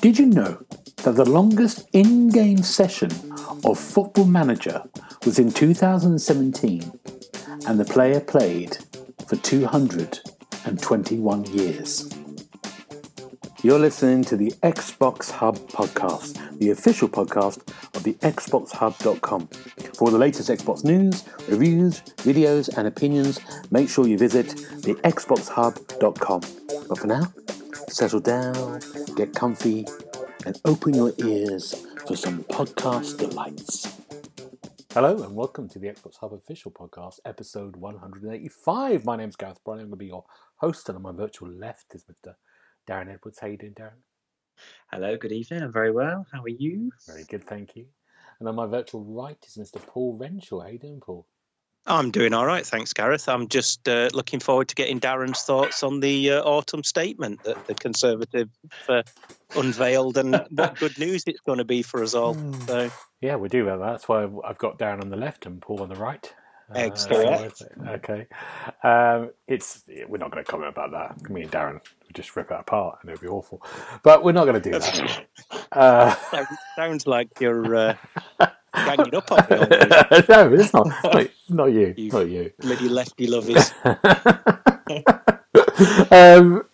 Did you know that the longest in game session of Football Manager was in 2017 and the player played for 221 years? You're listening to the Xbox Hub podcast, the official podcast of the XboxHub.com. For all the latest Xbox news, reviews, videos, and opinions, make sure you visit the XboxHub.com. But for now, settle down, get comfy, and open your ears for some podcast delights. Hello, and welcome to the Xbox Hub official podcast, episode 185. My name's Gareth Bryan. I'm going to be your host, and on my virtual left is Mr. Darren Edwards. How you doing, Darren? Hello, good evening. I'm very well. How are you? Very good, thank you. And on my virtual right is Mr. Paul Renshaw. How you doing, Paul? I'm doing all right, thanks, Gareth. I'm just uh, looking forward to getting Darren's thoughts on the uh, autumn statement that the Conservative uh, unveiled and what good news it's going to be for us all. So, Yeah, we do have that. That's why I've got Darren on the left and Paul on the right. Uh, Excellent. so- okay. Um, it's we're not going to comment about that. Me and Darren would just rip it apart and it'd be awful. But we're not going to do that. Uh, sounds- sounds like you're uh, ganging up on me almost, no, it's not. Not, not you. You- Not you. bloody lefty lovers. um,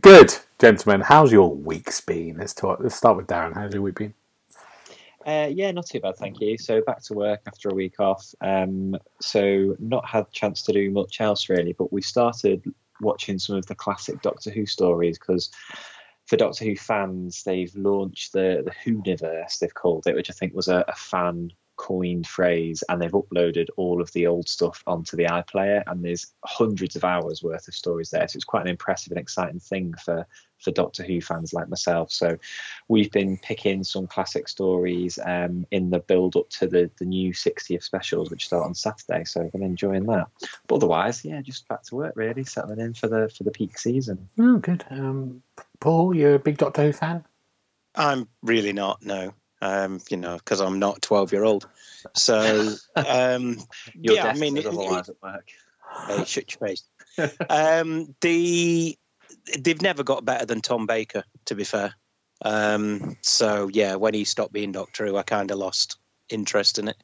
good, gentlemen. How's your week's been? Let's talk. Let's start with Darren. How's your week been? Uh, yeah, not too bad, thank you. So back to work after a week off. Um, so not had chance to do much else really, but we started watching some of the classic Doctor Who stories because for Doctor Who fans, they've launched the the Whoniverse, they've called it, which I think was a, a fan coined phrase, and they've uploaded all of the old stuff onto the iPlayer, and there's hundreds of hours worth of stories there. So it's quite an impressive and exciting thing for for Doctor Who fans like myself. So we've been picking some classic stories um, in the build up to the, the new 60th specials, which start on Saturday. So I've been enjoying that. But otherwise, yeah, just back to work really, settling in for the for the peak season. Oh, good. Um, Paul, you're a big Doctor Who fan. I'm really not, no. Um, you know, because I'm not 12 year old. So, um, You're yeah, I mean, destined it- otherwise at work. hey, shut your face. um, the they've never got better than Tom Baker, to be fair. Um, so yeah, when he stopped being Doctor Who, I kind of lost interest in it.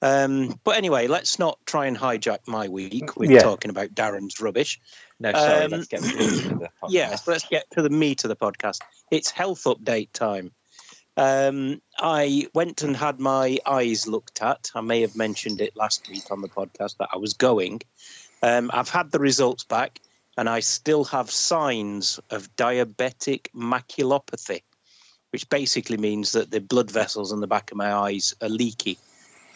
Um, but anyway, let's not try and hijack my week with Yeah. talking about Darren's rubbish. No, sorry, Um, let's get to the podcast. Yes, let's get to the meat of the podcast. It's health update time. Um, I went and had my eyes looked at. I may have mentioned it last week on the podcast that I was going. Um, I've had the results back, and I still have signs of diabetic maculopathy, which basically means that the blood vessels in the back of my eyes are leaky.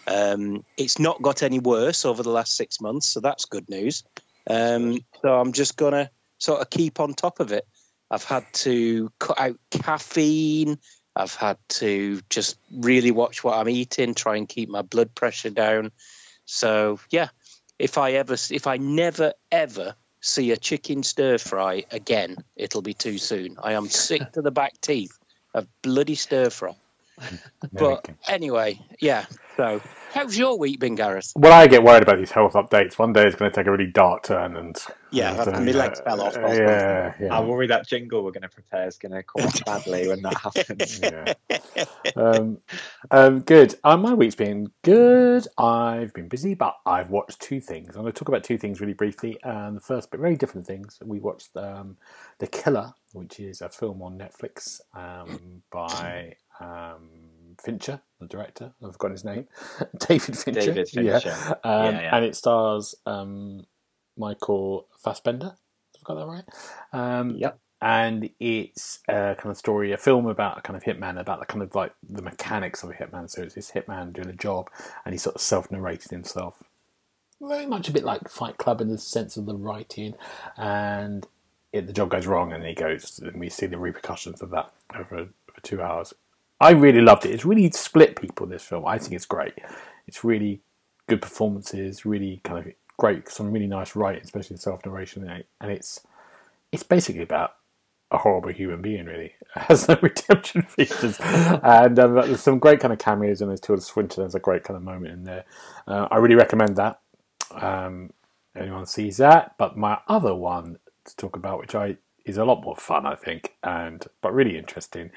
Um, it's not got any worse over the last six months, so that's good news. Um, so I'm just gonna sort of keep on top of it. I've had to cut out caffeine. I've had to just really watch what I'm eating, try and keep my blood pressure down. So yeah, if I ever, if I never ever see a chicken stir fry again, it'll be too soon. I am sick to the back teeth of bloody stir fry. But anyway, yeah. So how's your week been, Gareth? Well, I get worried about these health updates. One day it's going to take a really dark turn, and Yeah, and, and my legs fell off. Yeah, I worry that jingle we're going to prepare is going to come off badly when that happens. yeah. um, um, good. Uh, my week's been good. I've been busy, but I've watched two things. I'm going to talk about two things really briefly. And the first, but very different things. We watched um, The Killer, which is a film on Netflix um, by um, Fincher, the director. I've forgotten his name. David Fincher. David Yeah. Fincher. Um, Yeah, yeah. And it stars um, Michael Fassbender. I've got that right? Um, Yep. and it's a kind of story, a film about a kind of hitman, about the kind of like the mechanics of a hitman. So it's this hitman doing a job, and he sort of self-narrated himself, very much a bit like Fight Club in the sense of the writing, and it, the job goes wrong, and he goes, and we see the repercussions of that over over two hours. I really loved it. It's really split people. This film, I think it's great. It's really good performances, really kind of great, some really nice writing, especially the self narration, and it's it's basically about a horrible human being, really. It has no redemption features, and um, there's some great kind of cameos, and there's Tilda Swinton. There's a great kind of moment in there. Uh, I really recommend that. Um, anyone sees that? But my other one to talk about, which I is a lot more fun, I think, and but really interesting,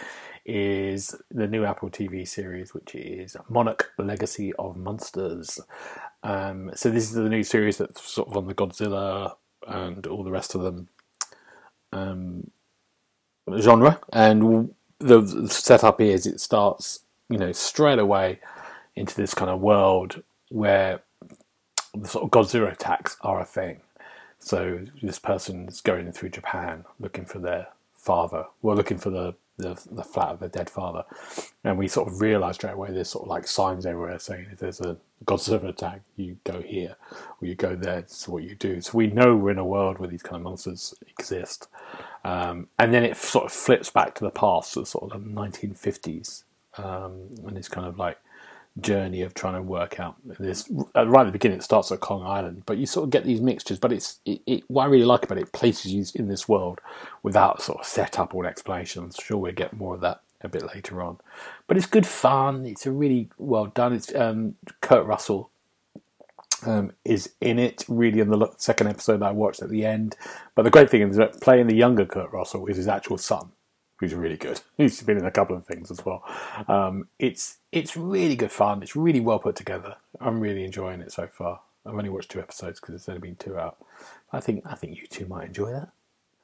is the new Apple TV series, which is Monarch: Legacy of Monsters. Um, so this is the new series that's sort of on the Godzilla and all the rest of them um, genre, and the, setup is it starts, you know, straight away into this kind of world where the sort of Godzilla attacks are a thing. So this person's going through Japan looking for their father. Well, looking for the, the, the flat of their dead father, and we sort of realise straight away there's sort of like signs everywhere saying if there's a Godzilla attack, you go here or you go there. It's what you do. So we know we're in a world where these kind of monsters exist, um, and then it sort of flips back to the past, to sort of the 1950s, um, and it's kind of like journey of trying to work out this uh, right at the beginning it starts at kong island but you sort of get these mixtures but it's it, it, what i really like about it, it places you in this world without sort of setup or explanation. I'm sure we'll get more of that a bit later on. But it's good fun. It's a really well done. It's um, kurt russell um, is in it really in the second episode that i watched at the end. But the great thing is that playing the younger kurt russell is his actual son who's really good. He's been in a couple of things as well. Um, it's it's really good fun. It's really well put together. I'm really enjoying it so far. I've only watched two episodes because it's only been two out. I think I think you two might enjoy that.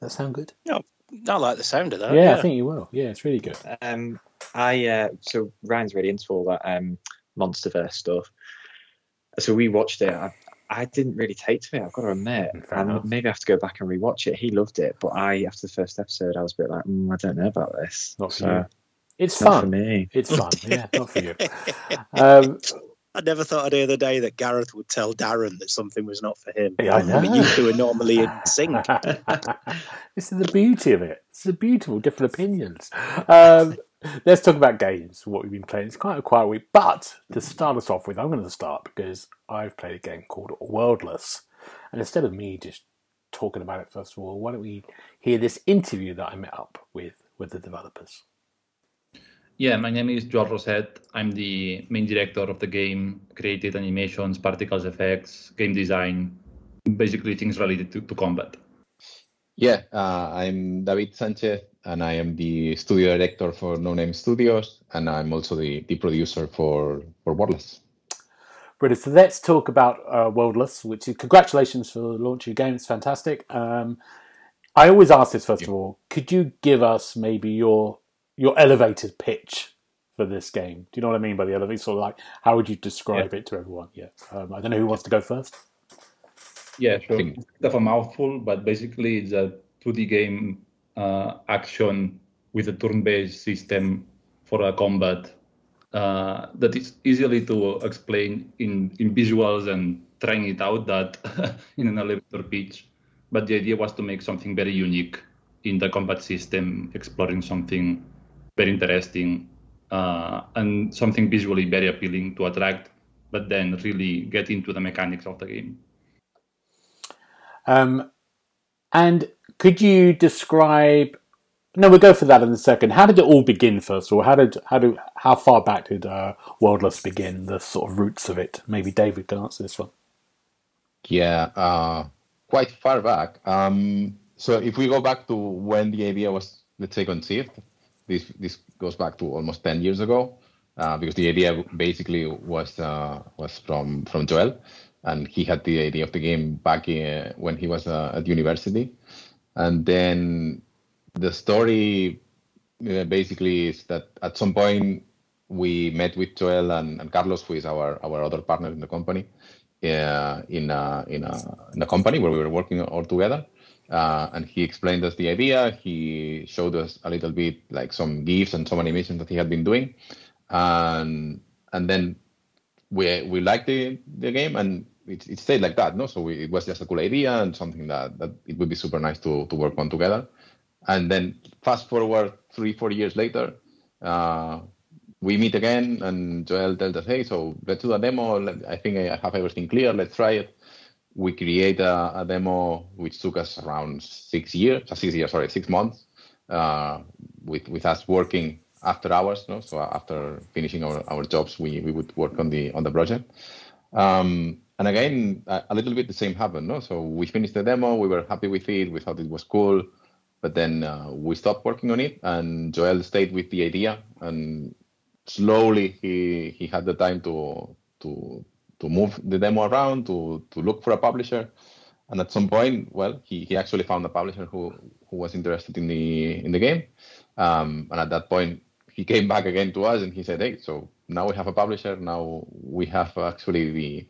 Does that sound good? No, I like the sound of that. Yeah, yeah. I think you will. Yeah, it's really good. Um, I uh, so Ryan's really into all that um, MonsterVerse stuff. So we watched it. I, I didn't really take to it. I've got to admit, and maybe I have to go back and rewatch it. He loved it, but I, after the first episode, I was a bit like, mm, I don't know about this. Not for so, you. It's fun. for me. It's fun. Yeah, not for you. Um, I never thought I'd hear the day that Gareth would tell Darren that something was not for him. Yeah, I know. I mean, you two are normally in sync. this is the beauty of it. It's a beautiful, different opinions. Um, let's talk about games, what we've been playing. It's quite a quiet week, but to start us off with, I'm going to start because I've played a game called Worldless. And instead of me just talking about it first of all, why don't we hear this interview that I met up with with the developers? Yeah, my name is Joel Roset. I'm the main director of the game, created animations, particles effects, game design, basically things related to, to combat. Yeah, uh, I'm David Sanchez, and I am the studio director for Noname Studios, and I'm also the, the producer for, for Worldless. Brilliant. So let's talk about uh, Worldless, which is congratulations for launching your game. It's fantastic. Um, I always ask this first yeah. of all. Could you give us maybe your your elevated pitch for this game? Do you know what I mean by the elevated? Sort of like how would you describe yeah. it to everyone? Yeah. Um, I don't know who wants to go first. Yeah, sure. It's of a mouthful, but basically it's a 2D game uh, action with a turn-based system for a combat uh, that is easily to explain in, in visuals and trying it out that in an elevator pitch. But the idea was to make something very unique in the combat system, exploring something very interesting uh, and something visually very appealing to attract, but then really get into the mechanics of the game. Um, and could you describe? No, we'll go for that in a second. How did it all begin? First of all, how did how do how far back did uh, Worldless begin? The sort of roots of it. Maybe David can answer this one. Yeah, uh, quite far back. Um, so if we go back to when the idea was, let's say, conceived, this this goes back to almost ten years ago, uh, because the idea basically was uh, was from from Joel, and he had the idea of the game back in, when he was uh, at university, and then the story uh, basically is that at some point we met with Joel and, and Carlos, who is our our other partner in the company, uh, in a, in a in a company where we were working all together. Uh, and he explained us the idea. He showed us a little bit like some gifs and some animations that he had been doing, and and then we we liked the the game and it, it stayed like that. No, so we, it was just a cool idea and something that that it would be super nice to to work on together. And then fast forward three four years later. Uh, we meet again and Joel tells us, hey, so let's do a demo. I think I have everything clear. Let's try it we create a, a, demo which took us around six years, uh, six years, sorry, six months, uh, with with us working after hours. No? So after finishing our, our jobs, we, we would work on the on the project. Um, and again, a, little bit the same happened. No, so we finished the demo. We were happy with it. We thought it was cool, but then uh, we stopped working on it. And Joel stayed with the idea, and slowly he he had the time to to to move the demo around to to look for a publisher. And at some point, well, he, he actually found a publisher who, who was interested in the in the game. Um, and at that point, he came back again to us and he said, "Hey, so now we have a publisher. Now we have actually the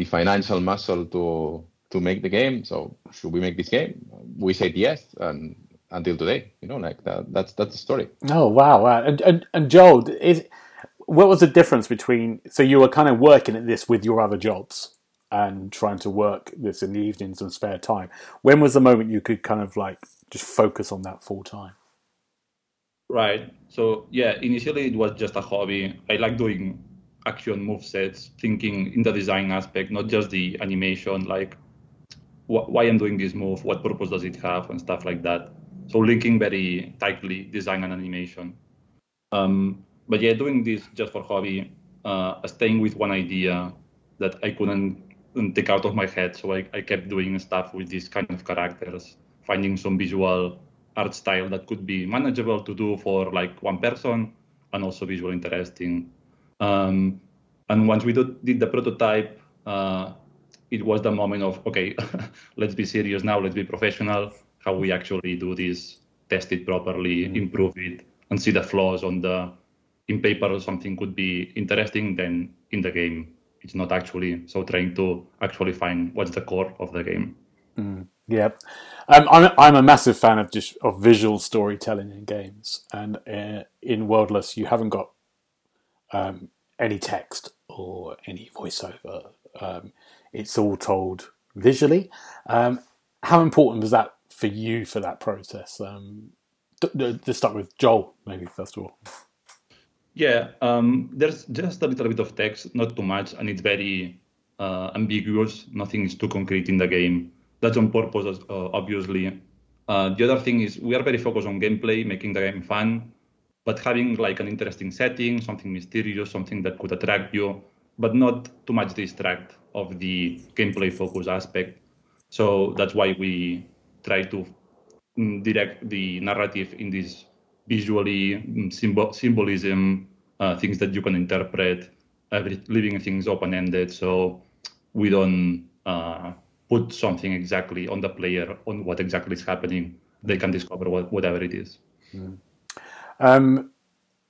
the financial muscle to to make the game. So should we make this game? We said yes, and until today, you know, like that. That's that's the story. Oh wow, wow. And and, and Joel, is what was the difference between? So you were kind of working at this with your other jobs and trying to work this in the evenings and spare time. When was the moment you could kind of like just focus on that full time? Right. So yeah, initially it was just a hobby. I like doing action move sets, thinking in the design aspect, not just the animation, like wh- why I'm doing this move, what purpose does it have, and stuff like that. So linking very tightly design and animation. Um, but yeah, doing this just for hobby, uh, staying with one idea that I couldn't take out of my head. So I, I kept doing stuff with these kind of characters, finding some visual art style that could be manageable to do for like one person and also visually interesting. Um, and once we do, did the prototype, uh, it was the moment of okay, let's be serious now, let's be professional. How we actually do this, test it properly, mm-hmm. improve it, and see the flaws on the in paper or something could be interesting. Then in the game, it's not actually. So trying to actually find what's the core of the game. Mm. Yeah, um, I'm I'm a massive fan of just of visual storytelling in games, and uh, in Worldless you haven't got um, any text or any voiceover. Um, it's all told visually. Um, how important was that for you for that process? Um, to start with Joel, maybe first of all. Yeah, um, there's just a little bit of text, not too much, and it's very uh, ambiguous. Nothing is too concrete in the game. That's on purpose, uh, obviously. Uh, the other thing is we are very focused on gameplay, making the game fun, but having like an interesting setting, something mysterious, something that could attract you, but not too much distract of the gameplay focus aspect. So that's why we try to mm, direct the narrative in this visually mm, symbol, symbolism, uh, things that you can interpret, every, leaving things open-ended. So we don't uh, put something exactly on the player on what exactly is happening, they can discover what, whatever it is. Mm. Um,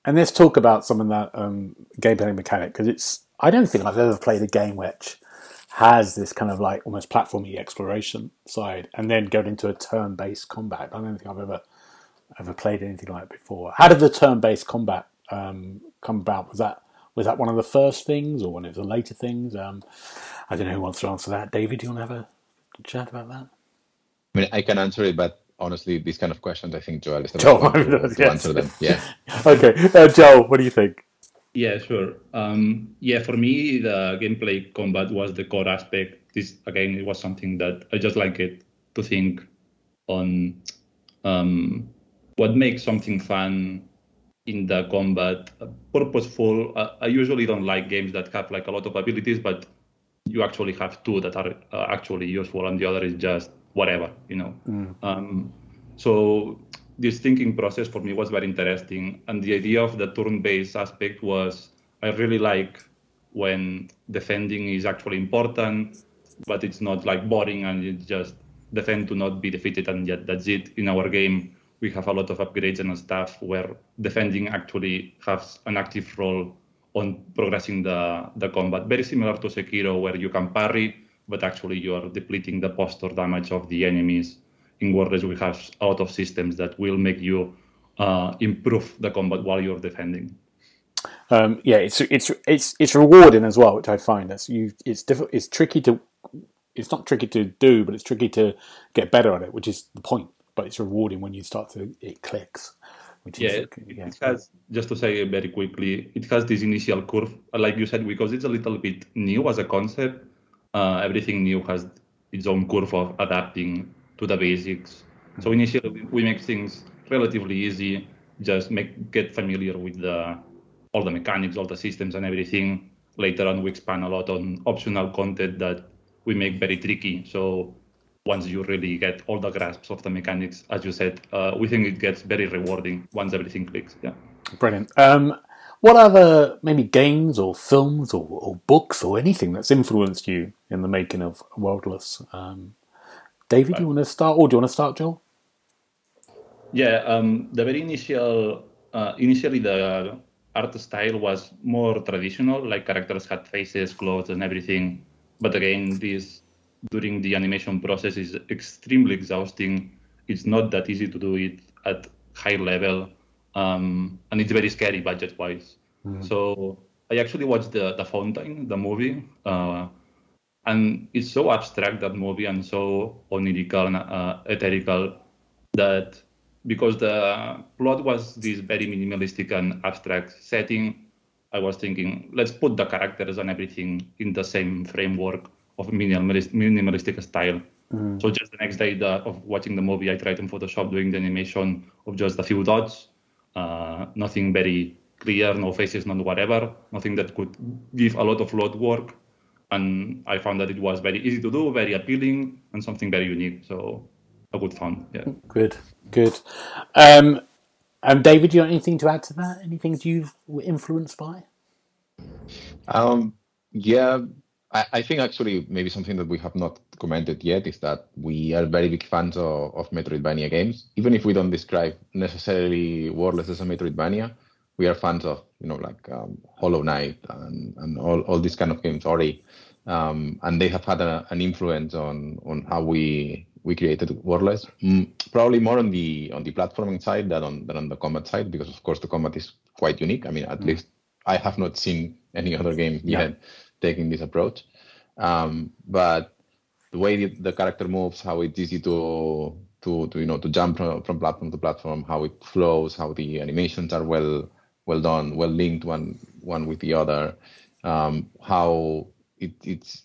and let's talk about some of that um, gameplay mechanic because it's. I don't think I've ever played a game which has this kind of like almost platformy exploration side, and then go into a turn-based combat. I don't think I've ever ever played anything like it before. How did the turn-based combat um, come about? Was that was that one of the first things or one of the later things? Um, I don't know who wants to answer that. David, do you want to have a chat about that? I mean, I can answer it, but honestly, these kind of questions, I think Joel is the Joel, to, to yes. answer them. Yeah. okay, uh, Joel, what do you think? Yeah, sure. Um, yeah, for me, the gameplay combat was the core aspect. This again, it was something that I just like it to think on um, what makes something fun in the combat purposeful. Uh, I usually don't like games that have like a lot of abilities, but you actually have two that are uh, actually useful, and the other is just whatever, you know. Mm. Um, so this thinking process for me was very interesting, and the idea of the turn-based aspect was I really like when defending is actually important, but it's not like boring and it's just defend to not be defeated and yet that's it in our game we have a lot of upgrades and stuff where defending actually has an active role on progressing the, the combat. Very similar to Sekiro, where you can parry, but actually you are depleting the posture damage of the enemies. In Worldless, we have a lot of systems that will make you uh, improve the combat while you're defending. Um, yeah, it's it's it's it's rewarding as well, which I find. That's you. It's difficult. It's tricky to. It's not tricky to do, but it's tricky to get better at it, which is the point but it's rewarding when you start to it clicks. Which yeah, is, yeah, it has just to say very quickly, it has this initial curve, like you said, because it's a little bit new as a concept. Uh, everything new has its own curve of adapting to the basics. So initially, we make things relatively easy, just make get familiar with the all the mechanics, all the systems, and everything. later on we expand a lot on optional content that we make very tricky. So once you really get all the grasps of the mechanics, as you said, uh, we think it gets very rewarding once everything clicks. Yeah. Brilliant. Um, what other maybe games or films or, or, books or anything that's influenced you in the making of Worldless? Um, David, do you want to start, or do you want to start, Joel? Yeah, um, the very initial, uh, initially the art style was more traditional, like characters had faces, clothes, and everything. But again, this during the animation process is extremely exhausting. It's not that easy to do it at high level, um, and it's very scary budget wise. Mm-hmm. So I actually watched the the Fountain, the movie, uh, and it's so abstract that movie and so onirical and uh, etherical that because the plot was this very minimalistic and abstract setting, I was thinking let's put the characters and everything in the same framework of minimalist, minimalistic style. Mm. So just the next day the, of watching the movie, I tried in Photoshop doing the animation of just a few dots, uh, nothing very clear, no faces, no whatever, nothing that could give a lot of load work. And I found that it was very easy to do, very appealing, and something very unique. So a good fun. Yeah. Good, good. Um, um, David, do you have anything to add to that? Anything you were influenced by? Um, yeah, I, I, think actually maybe something that we have not commented yet is that we are very big fans of, of Metroidvania games. Even if we don't describe necessarily Worldless as a Metroidvania, we are fans of you know like um, Hollow Knight and, and all, all these kind of games already. Um, and they have had a, an influence on on how we we created Worldless. Mm, probably more on the on the platforming side than on than on the combat side because of course the combat is quite unique. I mean at mm. least I have not seen any other game yet. Taking this approach. Um, but the way the, the, character moves, how it's easy to to, to you know to jump from, from, platform to platform, how it flows, how the animations are well well done, well linked one one with the other, um, how it, it's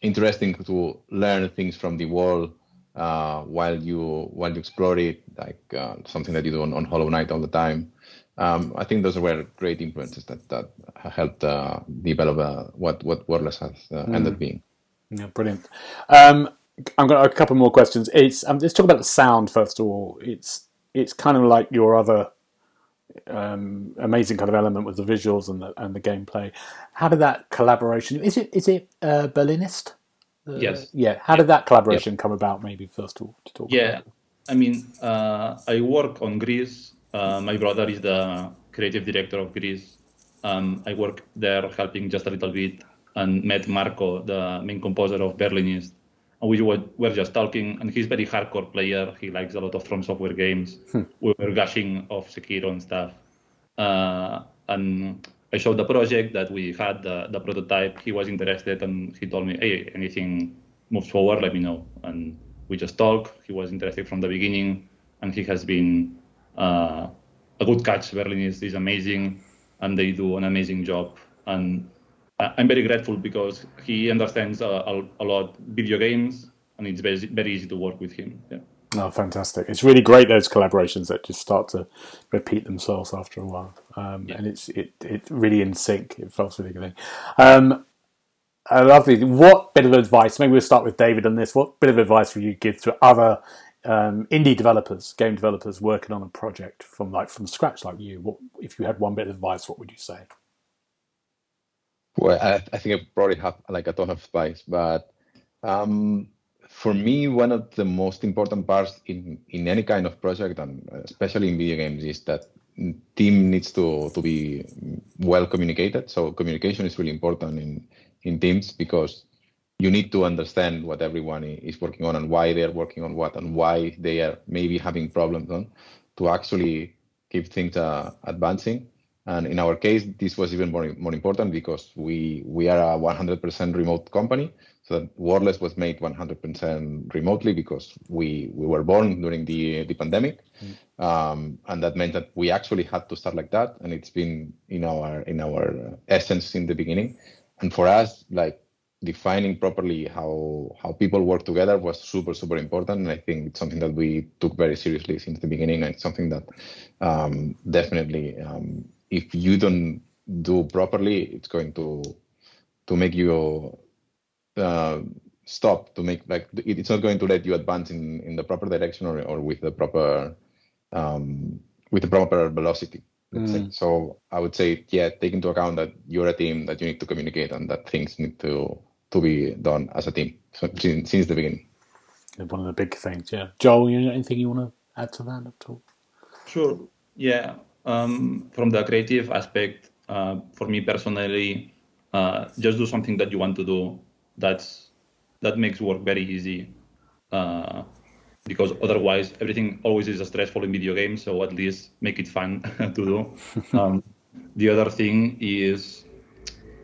interesting to learn things from the world uh, while you while you explore it, like uh, something that you do on, on Hollow Knight all the time um, I think those were great influences that that helped uh, develop uh, what what Worldless has uh, mm. ended being. Yeah, brilliant. Um, I've got a couple more questions. It's um, let's talk about the sound first of all. It's it's kind of like your other um, amazing kind of element with the visuals and the and the gameplay. How did that collaboration? Is it is it uh, Berlinist? yes. Yeah. How did that collaboration come about? Maybe first of all to talk. Yeah. I mean, uh, I work on Gris. uh, my brother is the creative director of Gris. Um, I work there helping just a little bit and met Marco, the main composer of Berlinist. And we were, were just talking, and he's very hardcore player. He likes a lot of From Software games. Hmm. We were gushing of Sekiro and stuff. Uh, and I showed the project that we had, the, the prototype. He was interested, and he told me, hey, anything moves forward, let me know. And we just talked. He was interested from the beginning, and he has been uh, a good catch. Berlin is, is amazing, and they do an amazing job. And I'm very grateful because he understands a, a, a lot video games, and it's very, very easy to work with him. Yeah. Oh, fantastic! It's really great those collaborations that just start to repeat themselves after a while, um, yeah. and it's it it really in sync. It feels really good. Um, I love it. What bit of advice? Maybe we'll start with David on this. What bit of advice would you give to other um, indie developers, game developers working on a project from like from scratch, like you, what if you had one bit of advice, what would you say? Well, I, I think I probably have like a ton of advice, but um, for me, one of the most important parts in in any kind of project, and especially in video games, is that team needs to to be well communicated. So communication is really important in in teams because you need to understand what everyone is working on and why they're working on what and why they are maybe having problems on to actually keep things uh, advancing. And in our case, this was even more, more important because we we are a 100% remote company. So that Worldless was made 100% remotely because we we were born during the the pandemic, mm. um, and that meant that we actually had to start like that. And it's been in our in our essence in the beginning. And for us, like defining properly how how people work together was super super important and i think it's something that we took very seriously since the beginning and it's something that um, definitely um, if you don't do properly, it's going to to make you uh, stop to make like it's not going to let you advance in, in the proper direction or, or with the proper um, with the proper velocity. Mm. So I would say, yeah, take into account that you're a team that you need to communicate and that things need to to be done as a team since, since the beginning. One of the big things, yeah. Joel, you anything you want to add to that at all? Sure. Yeah. Um, from the creative aspect, uh, for me personally, uh, just do something that you want to do. That's that makes work very easy. Uh, because otherwise everything always is a stressful in video games. So at least make it fun to do. Um, the other thing is,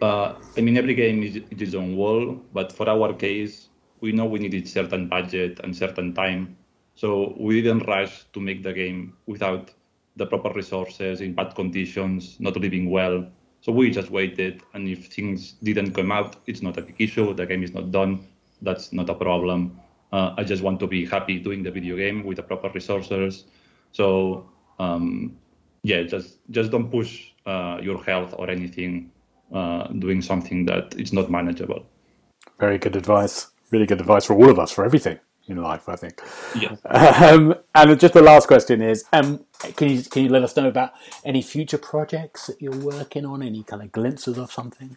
uh, I mean, every game is, is its own wall, but for our case, we know we needed certain budget and certain time. So we didn't rush to make the game without the proper resources in bad conditions, not living well. So we just waited, and if things didn't come out, it's not a big issue. The game is not done. That's not a problem. Uh, I just want to be happy doing the video game with the proper resources. So um, yeah, just just don't push uh, your health or anything uh, doing something that is not manageable. Very good advice. Really good advice for all of us for everything in life, I think. Yeah. Um, and just the last question is: um, Can you can you let us know about any future projects that you're working on? Any kind of glimpses of something?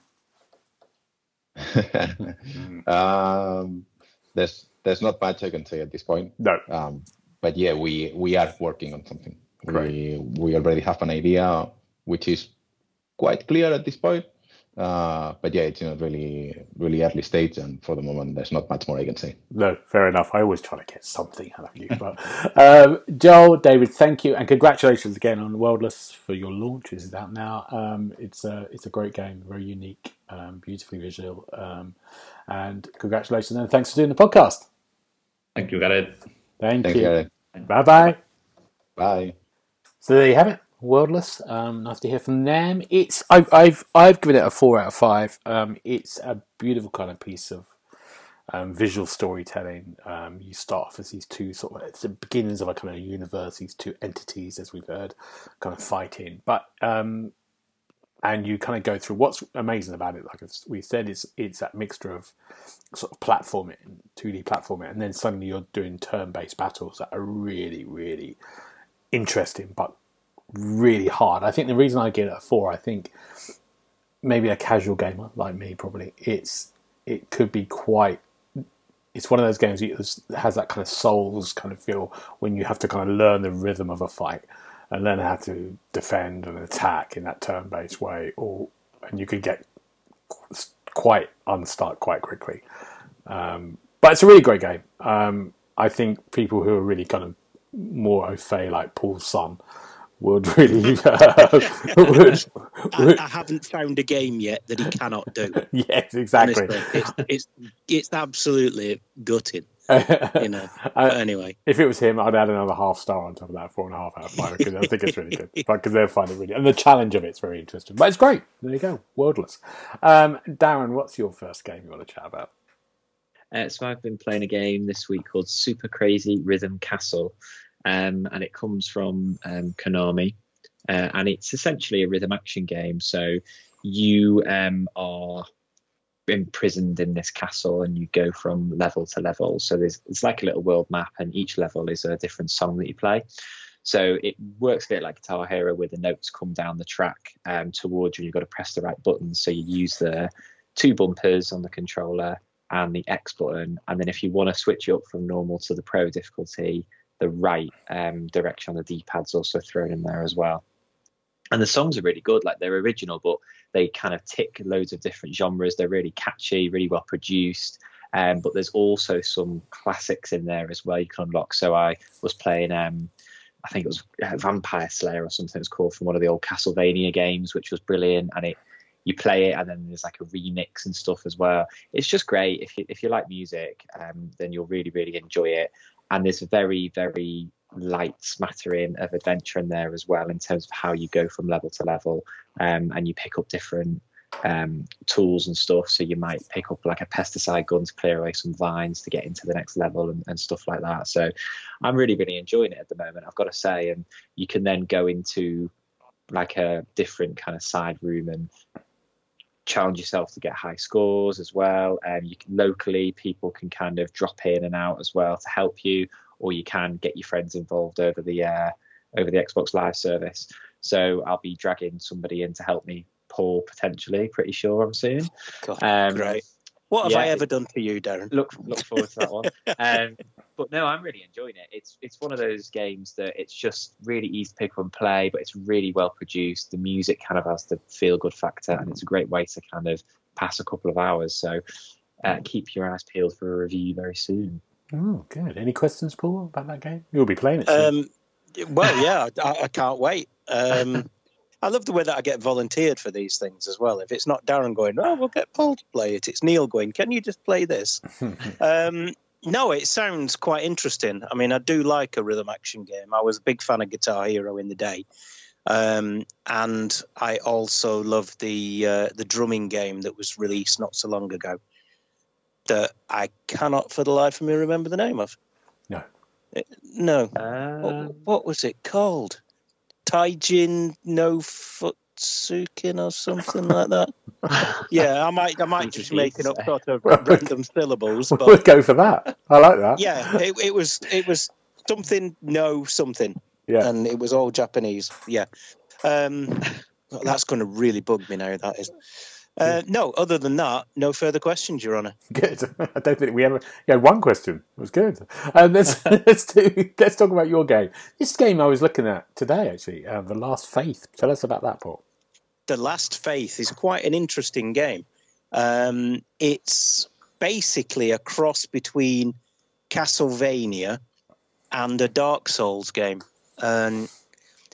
um, there's there's not much I can say at this point. No. Um, but yeah, we we are working on something. We we already have an idea, which is quite clear at this point. Uh, but yeah, it's in a really really early stage, and for the moment, there's not much more I can say. No, fair enough. I always try to get something out of you. But um, Joel, David, thank you, and congratulations again on Worldless for your launch. This is out now. Um, it's a it's a great game, very unique, um, beautifully visual, um, and congratulations and thanks for doing the podcast. Thank you, Gareth. Thank, Thank you. you. Bye bye. Bye. So there you have it. Worldless. Um, nice to hear from them. It's I've I've I've given it a four out of five. Um, it's a beautiful kind of piece of um, visual storytelling. Um, you start off as these two sort of it's the beginnings of a kind of universe. These two entities, as we've heard, kind of fighting. But um, and you kind of go through what's amazing about it. Like we said, it's it's that mixture of sort of platforming, two D platforming, and then suddenly you're doing turn based battles that are really really interesting, but really hard. I think the reason I give it a four, I think maybe a casual gamer like me probably it's it could be quite. It's one of those games that has that kind of souls kind of feel when you have to kind of learn the rhythm of a fight and learn how to defend and attack in that turn-based way, or and you could get quite unstuck quite quickly. Um, but it's a really great game. Um, I think people who are really kind of more au fait, like Paul's son, would really. Uh, would, would, I, I, haven't found a game yet that he cannot do. yes, exactly. it's, it's, it's absolutely gutted. you know. But anyway, if it was him, I'd add another half star on top of that, four and a half out of five, because I think it's really good. Because they're finding really, and the challenge of it's very interesting. But it's great. There you go, Worldless. Um, Darren, what's your first game you want to chat about? Uh, so I've been playing a game this week called Super Crazy Rhythm Castle, um, and it comes from um, Konami, uh, and it's essentially a rhythm action game. So you um, are imprisoned in this castle, and you go from level to level. So there's it's like a little world map, and each level is a different song that you play. So it works a bit like Guitar Hero, where the notes come down the track um, towards you. And you've got to press the right buttons. So you use the two bumpers on the controller and the X button, and then if you want to switch up from normal to the pro difficulty, the right um, direction on the D-pad's also thrown in there as well. And the songs are really good, like they're original, but they kind of tick loads of different genres. They're really catchy, really well produced. Um, but there's also some classics in there as well you can unlock. So I was playing, um, I think it was Vampire Slayer or something it's called from one of the old Castlevania games, which was brilliant. And it you play it and then there's like a remix and stuff as well. It's just great. If you, if you like music, um, then you'll really, really enjoy it and there's a very very light smattering of adventure in there as well in terms of how you go from level to level um, and you pick up different um, tools and stuff. So you might pick up like a pesticide gun to clear away some vines to get into the next level and, and stuff like that. So i'm really really enjoying it at the moment i've got to say. And you can then go into like a different kind of side room and challenge yourself to get high scores as well. And you can locally people can kind of drop in and out as well to help you, or you can get your friends involved over the uh, over the Xbox Live service. So I'll be dragging somebody in to help me Paul potentially. Pretty sure I'm soon. God, Um, great. What have yeah, I ever done for you, Darren? look look forward to that one. Um, but no, I'm really enjoying it. It's it's one of those games that it's just really easy to pick up and play, but it's really well produced. The music kind of has the feel good factor, and it's a great way to kind of pass a couple of hours. So uh, keep your eyes peeled for a review very soon. Oh, good. Any questions, Paul, about that game? You'll be playing it soon. Um, well, yeah, I, I can't wait. Um, I love the way that I get volunteered for these things as well. If it's not Darren going, oh, we'll get Paul to play it. It's Neil going, can you just play this? um, no, it sounds quite interesting. I mean, I do like a rhythm action game. I was a big fan of Guitar Hero in the day, um, and I also love the uh, the drumming game that was released not so long ago. That I cannot, for the life of me, remember the name of. No. Uh, no. Uh, What, what was it called? Taijin no Futsukin or something like that. Yeah, I might I might just making up sort of random syllables, we'll go for that. I like that. yeah, it, it was it was something no something, Yeah. and it was all Japanese. Yeah, um, that's going to really bug me now. That is. Uh, no, other than that, no further questions, Your Honour. Good. I don't think we ever. You had one question. It was good. Um, let's let's do. Let's talk about your game. This game I was looking at today, actually, uh, the Last Faith. Tell us about that, Paul. The Last Faith is quite an interesting game. Um, it's basically a cross between Castlevania and a Dark Souls game. And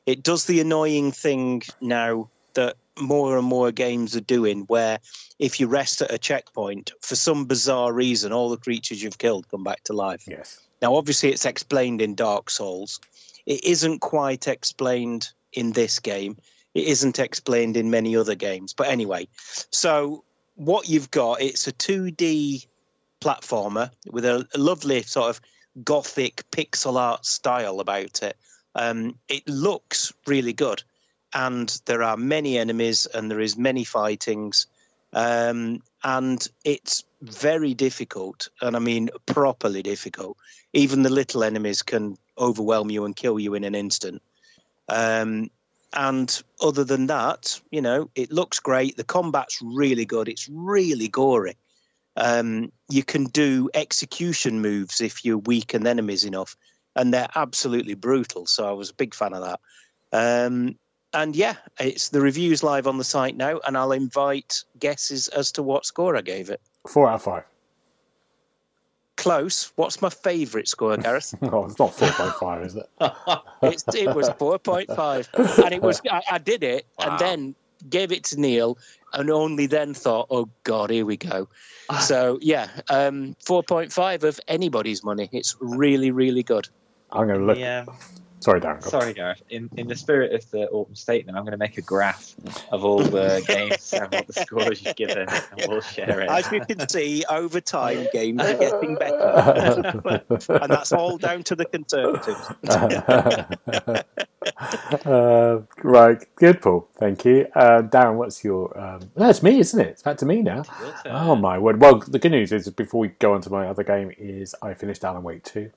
it does the annoying thing now that more and more games are doing, where if you rest at a checkpoint, for some bizarre reason, all the creatures you've killed come back to life. Yes. Now, obviously, it's explained in Dark Souls. It isn't quite explained in this game. It isn't explained in many other games. But anyway, so what you've got, it's a 2D platformer with a, lovely sort of gothic pixel art style about it. Um, it looks really good, and there are many enemies, and there is many fightings, um, and it's very difficult, and I mean properly difficult. Even the little enemies can overwhelm you and kill you in an instant. Um, and other than that, you know, it looks great. The combat's really good. It's really gory. Um, you can do execution moves if you weaken enemies enough, and they're absolutely brutal. So I was a big fan of that. Um, and yeah, it's the reviews live on the site now, and I'll invite guesses as to what score I gave it. Four out of five. Close. What's my favourite score, Gareth? Oh, it's not four point five, is it? It's, it was four point five, and it was I, I did it, Wow. and then gave it to Neil, and only then thought, "Oh God, here we go." So yeah, um, four point five of anybody's money. It's really, really good. I'm going to look. Yeah. Sorry, Darren. go. Sorry, Gareth. In in the spirit of the autumn statement, I'm going to make a graph of all the games and what the scores you've given, and we'll share it. As you can see, over time, games are getting better, and that's all down to the conservatives. uh, right, good, Paul. Thank you, uh, Darren. What's your? Um, no, it's me, isn't it? It's back to me now. Oh my word! Well, the good news is before we go on to my other game is I finished Alan Wake two,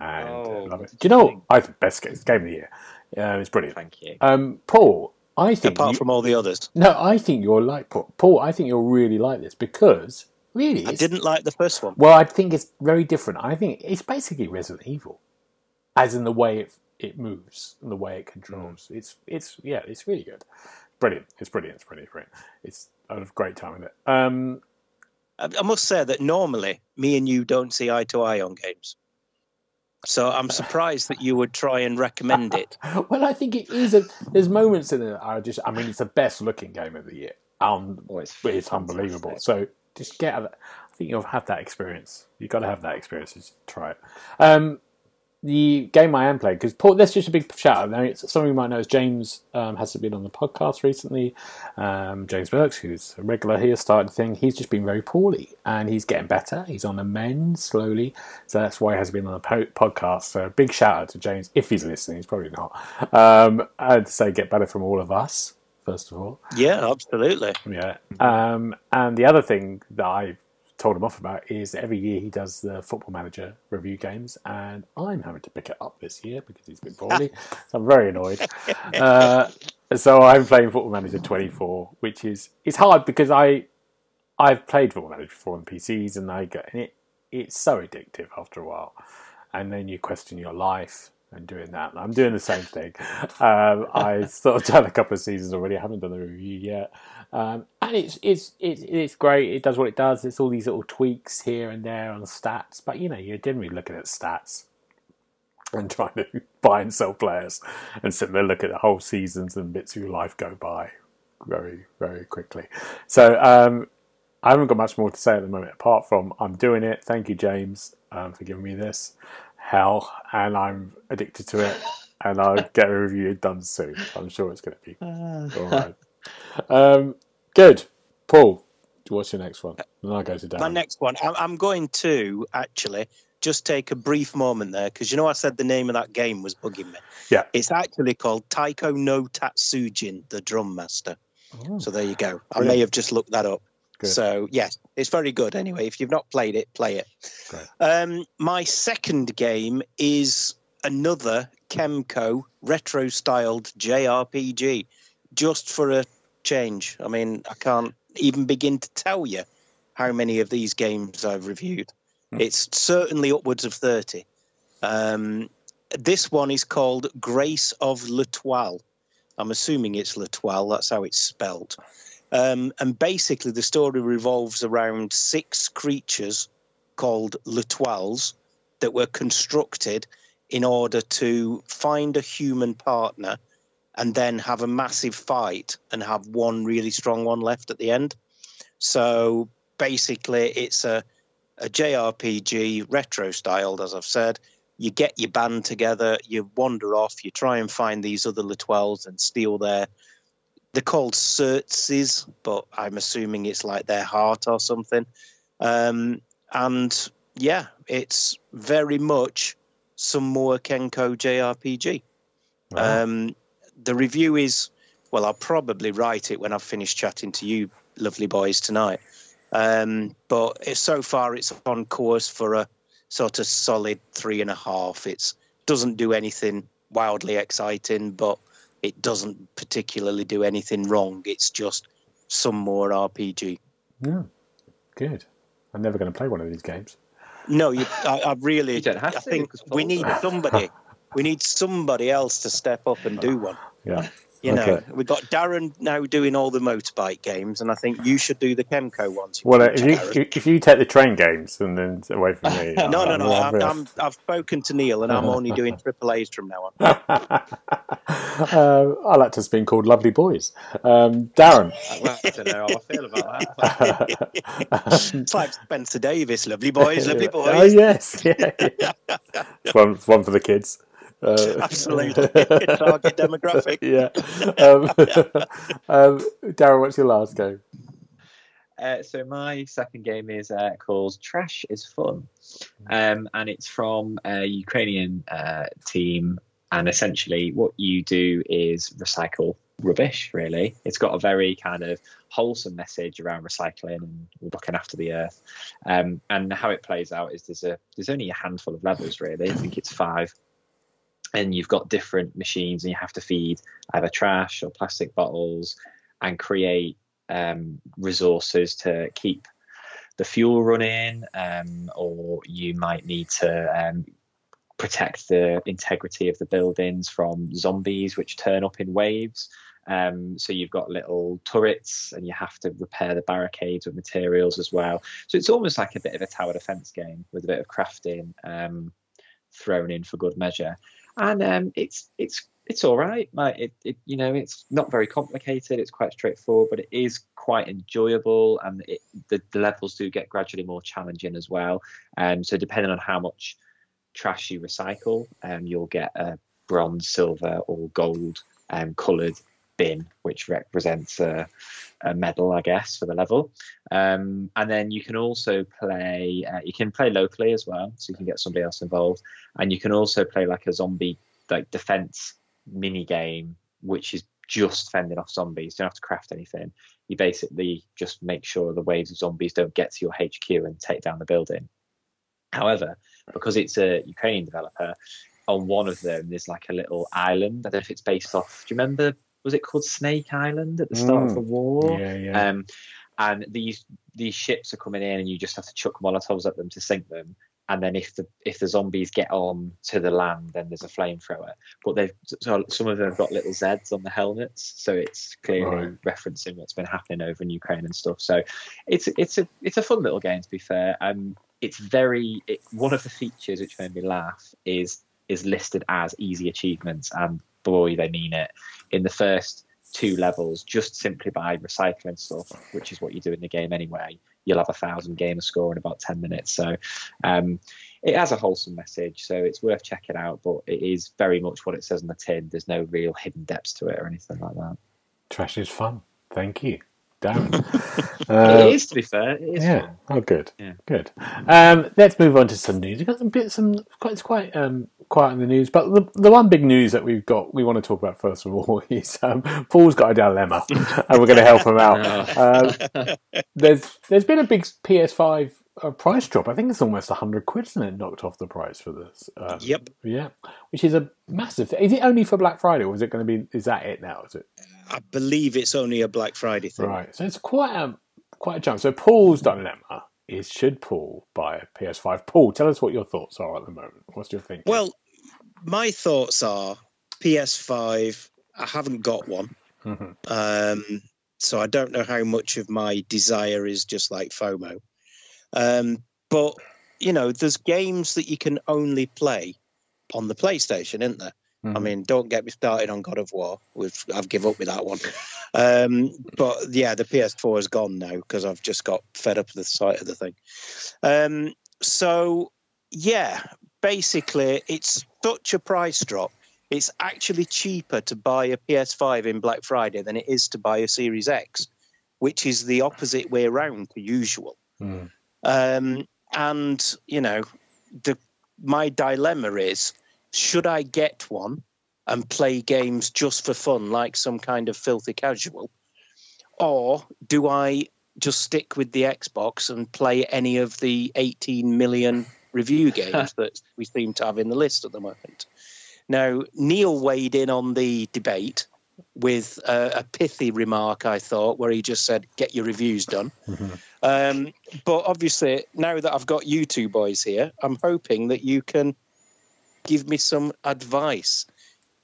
and uh, Oh, love it. Do you you know? think? I think best game, game of the year. Uh, it's brilliant. Thank you. Um, Paul, I think Apart you- from all the others, no, I think you're like Paul. Paul, I think you'll really like this because really, I didn't like the first one. Well, I think it's very different. I think it's basically Resident Evil, as in the way it it moves and the way it controls. It's it's yeah, it's really good, brilliant. It's brilliant. It's brilliant. Brilliant. It's I had a great time with it. Um, I I must say that normally me and you don't see eye to eye on games. So I'm surprised that you would try and recommend it. well, I think it is. A, there's moments in it. I just, I mean, it's the best looking game of the year. Um, Oh, it's, it's unbelievable. So just get. I think you'll have that experience. You've got to have that experience. Just try it. Um, the game I am playing because Paul. That's just a big shout out. Now, it's some of you might know is James um, hasn't been on the podcast recently. Um, James Burks, who's a regular here, started the thing. He's just been very poorly, and he's getting better. He's on the mend slowly, so that's why he hasn't been on the po- podcast. So a big shout out to James if he's listening. He's probably not. Um, I'd say get better from all of us first of all. Yeah, absolutely. Yeah, um, and the other thing that I told him off about is every year he does the Football Manager review games, and I'm having to pick it up this year because he's been poorly. so I'm very annoyed. Uh, so I'm playing Football Manager 24, which is it's hard because I I've played Football Manager before on PCs, and I get and it it's so addictive after a while, and then you question your life and doing that. I'm doing the same thing. Um, I sort of done a couple of seasons already. I haven't done the review yet, um, and it's it's it's it's great. It does what it does. It's all these little tweaks here and there on stats, but you know you're generally looking at stats and trying to buy and sell players, and sitting there look at the whole seasons and bits of your life go by very very quickly. So um, I haven't got much more to say at the moment, apart from I'm doing it. Thank you, James, um, for giving me this hell, and I'm addicted to it. And I'll get a review done soon. I'm sure it's going to be all right. Um, good. Paul, what's your next one? And I'll go to Dan. My next one, I'm going to actually just take a brief moment there because you know I said the name of that game was bugging me. Yeah. It's actually called Taiko no Tatsujin, the Drum Master. Oh, So there you go. I Brilliant. may have just looked that up. Good. So yes, it's very good. Anyway, if you've not played it, play it. Great. Um, my second game is another Kemco retro-styled JRPG, just for a change. I mean, I can't even begin to tell you how many of these games I've reviewed. Hmm. It's certainly upwards of thirty. Um, this one is called Grace of L'Etoile. I'm assuming it's L'Etoile. That's how it's spelt. Um, and basically, the story revolves around six creatures called L'Etoiles that were constructed in order to find a human partner and then have a massive fight and have one really strong one left at the end. So basically, it's a, a JRPG, retro styled, as I've said. You get your band together, you wander off, you try and find these other L'Etoiles and steal their. They're called certzes, but I'm assuming it's like their heart or something. Um, and yeah, it's very much some more Kemco JRPG. Wow. Um, the review is, well, I'll probably write it when I've finished chatting to you, lovely boys, tonight. Um, but so far, it's on course for a sort of solid three and a half. It doesn't do anything wildly exciting, but it doesn't particularly do anything wrong. It's just some more RPG. yeah, good. I'm never going to play one of these games. No, you, I, I really, You don't have I to, think we need somebody. we need somebody else to step up and do one. Yeah. You know, Okay. we've got Darren now doing all the motorbike games, and I think you should do the Kemco ones. Well, uh, if you Darren. if you take the train games and then away from me, no, no, I'm- no. I'm- I'm, I'm, I've spoken to Neil, and I'm only doing triple A's from now on. uh, I like to have called Lovely Boys. Um, Darren, Well, I don't know how I feel about that. It's like Spencer Davis, lovely boys, lovely boys. Oh yes, yeah, yeah. it's one, it's one for the kids. Uh, Absolutely, target demographic. yeah. Um, um, Darren, what's your last game? Uh, so my second game is uh, called Trash is Fun, um, and it's from a Ukrainian uh, team. And essentially, what you do is recycle rubbish. Really, it's got a very kind of wholesome message around recycling and looking after the earth. Um, and how it plays out is there's a there's only a handful of levels really. I think it's five, and you've got different machines, and you have to feed either trash or plastic bottles, and create um, resources to keep the fuel running, um, or you might need to um, protect the integrity of the buildings from zombies which turn up in waves. Um, so you've got little turrets, and you have to repair the barricades with materials as well. So it's almost like a bit of a tower defense game with a bit of crafting um, thrown in for good measure. And um, it's it's it's all right. Like it, it, you know, it's not very complicated. It's quite straightforward, but it is quite enjoyable, and it, the, the levels do get gradually more challenging as well. Um, so depending on how much trash you recycle, um, you'll get a bronze, silver, or gold um, coloured bin, which represents a, a, medal, I guess, for the level. Um, and then you can also play. Uh, you can play locally as well, so you can get somebody else involved, and you can also play like a zombie like defense mini game, which is just fending off zombies. You don't have to craft anything. You basically just make sure the waves of zombies don't get to your HQ and take down the building. However, because it's a Ukrainian developer, on one of them there's like a little island. I don't know if it's based off. Do you remember? Was it called Snake Island at the start mm. of the war? Yeah, yeah. Um, and these these ships are coming in, and you just have to chuck molotovs at them to sink them and then if the if the zombies get on to the land, then there's a flamethrower. But they've so some of them have got little Z's on the helmets, so it's clearly right. referencing what's been happening over in Ukraine and stuff. So it's it's a it's a fun little game to be fair. Um, it's very it, one of the features which made me laugh is is listed as easy achievements, and boy, they mean it. In the first two levels, just simply by recycling stuff, which is what you do in the game anyway, you'll have a thousand gamer score in about 10 minutes. So um, it has a wholesome message, so it's worth checking out, but it is very much what it says on the tin. There's no real hidden depths to it or anything like that. Trash is fun. Thank you. Darren. uh, it is, to be fair. It is yeah. Fun. Oh, good. Yeah. Good. Um, let's move on to some news. We've got some bits, some quite, it's quite um, quiet in the news, but the, the one big news that we've got, we want to talk about first of all, is um, Paul's got a dilemma, and we're going to help him out. Um, there's there's been a big PS5 uh, price drop. I think it's almost hundred quid, isn't it? Knocked off the price for this. Um, yep. Yeah, which is a massive. Is it only for Black Friday, or is it going to be? Is that it now? Is it? I believe it's only a Black Friday thing. Right. So it's quite a quite a chunk. So Paul's dilemma is should Paul buy a PS5? Paul, tell us what your thoughts are at the moment. What's your thinking? Well, my thoughts are PS5. I haven't got one, mm-hmm. um, so I don't know how much of my desire is just like FOMO. Um, but you know, there's games that you can only play on the PlayStation, isn't there? Mm-hmm. I mean, don't get me started on God of War. We've, I've give up with that one. Um, but yeah, the PS4 is gone now because I've just got fed up with the sight of the thing. Um, so yeah, basically, it's such a price drop. It's actually cheaper to buy a PS5 in Black Friday than it is to buy a Series X, which is the opposite way around to usual. Mm. Um, and you know, the my dilemma is should I get one and play games just for fun, like some kind of filthy casual? Or do I just stick with the Xbox and play any of the 18 million review games that we seem to have in the list at the moment? Now, Neil weighed in on the debate with a, a pithy remark, I thought, where he just said, Get your reviews done. Mm-hmm. Um, but obviously, now that I've got you two boys here, I'm hoping that you can give me some advice.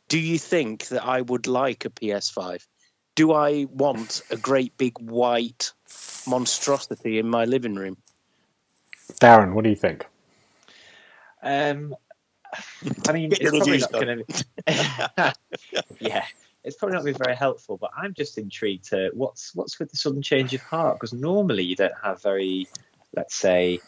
Do you think that I would like a PS5? Do I want a great big white monstrosity in my living room? Darren, what do you think? Um, I mean, it's probably not going to. yeah, it's probably not be very helpful. But I'm just intrigued to what's what's with the sudden change of heart because normally you don't have very, let's say,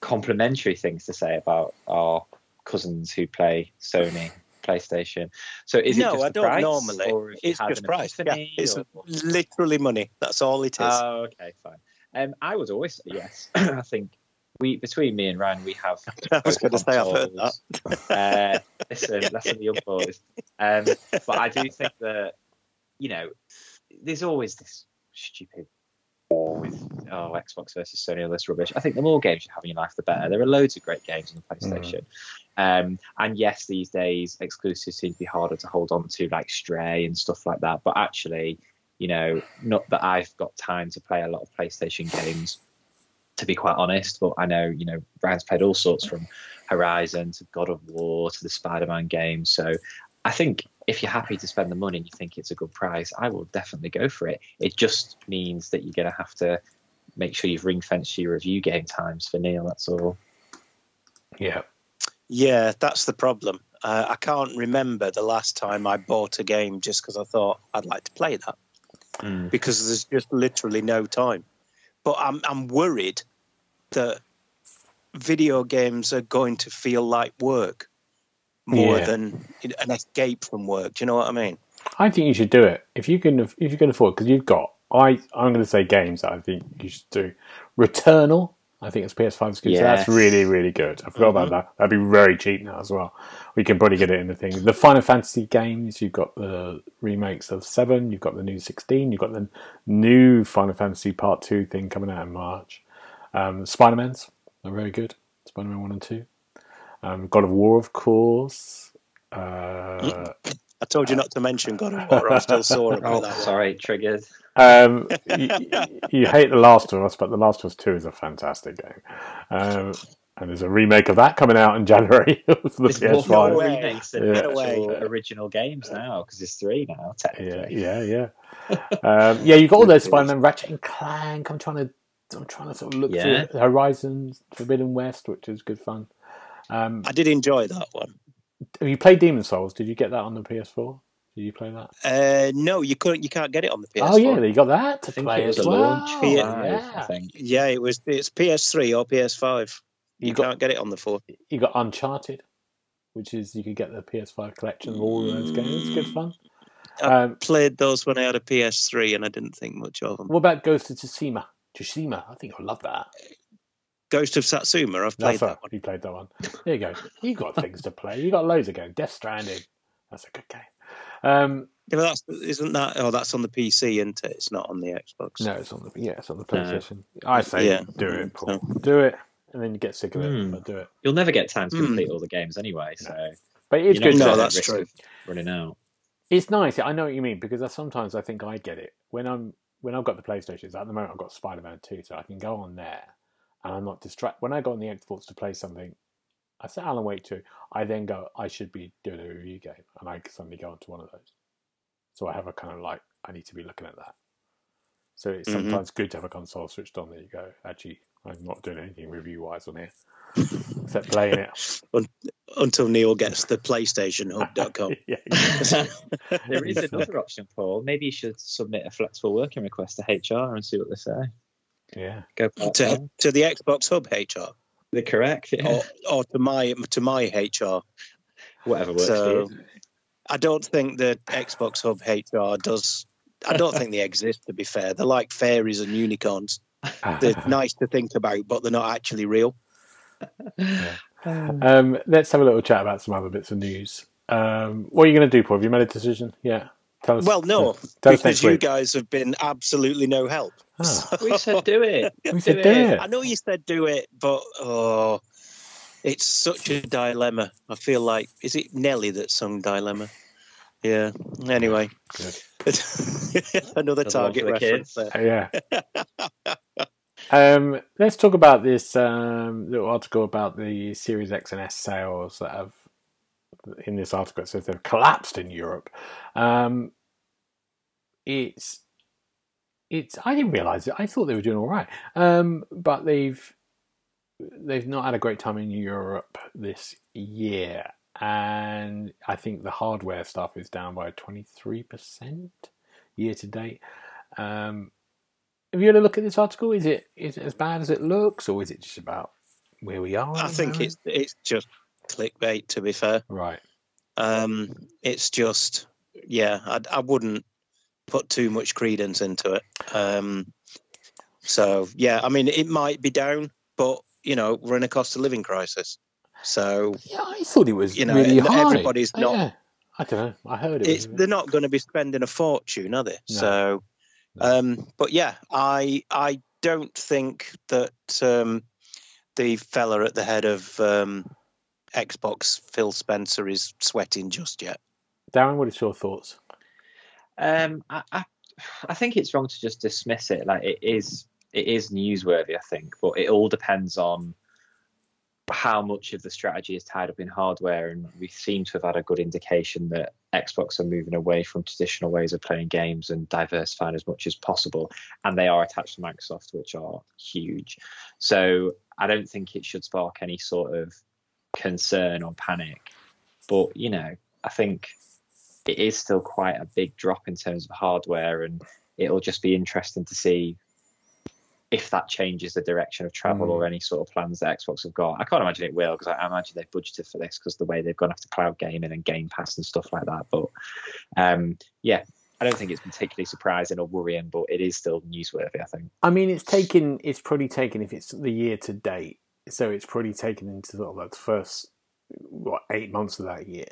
complimentary things to say about our cousins who play Sony PlayStation. So is no, it just I don't price, normally. It's just price. Yeah, it's or... literally money. That's all it is. Oh, okay, fine. Um, I would always say yes. I think we between me and Ryan, we have. I was going to say I've heard that. uh, listen, listen, the young boys. Um, but I do think that you know, there's always this stupid war with oh Xbox versus Sony, all this rubbish. I think the more games you have in your life, the better. There are loads of great games on the PlayStation, mm. Um, and yes, these days exclusives seem to be harder to hold on to, like Stray and stuff like that. But actually, you know, not that I've got time to play a lot of PlayStation games, to be quite honest. But I know, you know, Brian's played all sorts from Horizon to God of War to the Spider-Man game. So I think if you're happy to spend the money and you think it's a good price, I will definitely go for it. It just means that you're going to have to make sure you've ring fenced your review game times for Neil. That's all. Yeah. Yeah, that's the problem. Uh, I can't remember the last time I bought a game just because I thought I'd like to play that mm. because there's just literally no time. But I'm I'm worried that video games are going to feel like work more Yeah. than an escape from work. Do you know what I mean? I think you should do it if you can. If you can afford, because you've got. I I'm going to say games that I think you should do. Returnal. I think it's PS5 exclusive. So that's really really good. I forgot about that. That'd be very cheap now as well. We can probably get it in the thing. The Final Fantasy games. You've got the remakes of Seven. You've got the new Sixteen. You've got the new Final Fantasy Part Two thing coming out in March. Um, Spider Man's are very good. Spider Man One and Two. Um, God of War, of course. Uh, I told you not to mention God of War. I'm still sore about Oh, that. sorry, triggered. Um, you, you hate The Last of Us, but The Last of Us 2 is a fantastic game. Um, and there's a remake of that coming out in January for the There's more PS5. way. remakes than Yeah. actual Way. original games now because there's three now Yeah, technically. yeah, yeah. Um, yeah, you've got all those Spider-Man, Ratchet and Clank. I'm trying to, I'm trying to sort of look Yeah. through Horizons, Forbidden West, which is good fun. Um, I did enjoy that one. have you played Demon Souls? Did you get that on the PS4? Did you play that? Uh, no, you couldn't. You can't get it on the PS4. Oh yeah, you got that to I think play it was as well. launch Yeah. I think. Yeah, it was. It's PS3 or PS5. You, You got- can't get it on the four. You got Uncharted, which is you could get the PS5 collection of all of those games. It's good fun. I Um, played those when I had a PS3, and I didn't think much of them. what about Ghost of Tsushima? Tsushima, I think I'll love that. Ghost of Satsuma. I've played That's right. that one. You played that one. There you go. You got things to play. You got loads of games. Death Stranding. That's a good game. Um, Yeah, but that's isn't that? Oh, that's on the PC, isn't it? It's not on the Xbox. no, it's on the yeah, it's on the No. PlayStation. I say Yeah. do it, Paul. So- Do it, and then you get sick of it. Hmm. But do it. You'll never get time to Hmm. complete all the games anyway, so But it's good. No, to- that's true. of running out. It's nice. I know what you mean because I, sometimes I think I get it when I'm when I've got the PlayStations. At the moment, I've got Spider Man Two, so I can go on there and I'm not distracted. When I go on the Xbox to play something, I say Alan Wake Two. I then go, I should be doing a review game, and I suddenly go onto one of those. So I have a kind of like I need to be looking at that. So it's Mhm. sometimes good to have a console switched on. There you go. Actually, I'm not doing anything review wise on here except playing it. Until Neil gets the PlayStation Hub.com. yeah, There is another option, Paul. Maybe you should submit a flexible working request to HR and see what they say. yeah. Go to, to the Xbox Hub HR They're correct. Yeah. or, or to my to my HR. Whatever works So. I don't think the Xbox Hub HR does. I don't think they exist. To be fair, they're like fairies and unicorns. They're nice to think about, but they're not actually real. Um, let's have a little chat about some other bits of news. Um, what are you going to do, Paul? Have you made a decision? Yeah. Tell us. Well, no, tell us because next you guys have been absolutely no help. Ah, We said do it. we said do it. I know you said do it, but oh, it's such a dilemma. I feel like is it Nelly that sung Dilemma? Yeah. Anyway, another Another target for the reference. There. Yeah. um, let's talk about this um, little article about the Series X and S sales that have. In this article, it says they've collapsed in Europe. Um, it's it's. I didn't realize it. I thought they were doing all right, um, but they've they've not had a great time in Europe this year, and I think the hardware stuff is down by twenty three percent year to date. Um, have you had a look at this article? Is it is it as bad as it looks, or is it just about where we are? I think it's it's just clickbait. To be fair, right. um, it's just yeah. I, I wouldn't put too much credence into it. Um, so yeah, I mean, it might be down, but you know, we're in a cost of living crisis. So Yeah, I thought it was You know, really high. everybody's Oh, not- yeah. I don't know. I heard it. it's was, they're not going to be spending a fortune, are they? No. So, um, but yeah, I I don't think that um, the fella at the head of um, Xbox, Phil Spencer, is sweating just yet. Darren, what is your thoughts? Um, I, I, I think it's wrong to just dismiss it. Like it is, it is newsworthy. I think, but it all depends on how much of the strategy is tied up in hardware, and we seem to have had a good indication that Xbox are moving away from traditional ways of playing games and diversifying as much as possible. And they are attached to Microsoft, which are huge. So I don't think it should spark any sort of concern or panic. But you know, I think it is still quite a big drop in terms of hardware, and it'll just be interesting to see if that changes the direction of travel Mm. or any sort of plans that Xbox have got. I can't imagine it will because I, I imagine they've budgeted for this because the way they've gone after cloud gaming and Game Pass and stuff like that. But um, yeah, I don't think it's particularly surprising or worrying, but it is still newsworthy. I think. I mean, it's taken. It's probably taken if it's the year to date. So it's probably taken into sort of like the first what eight months of that year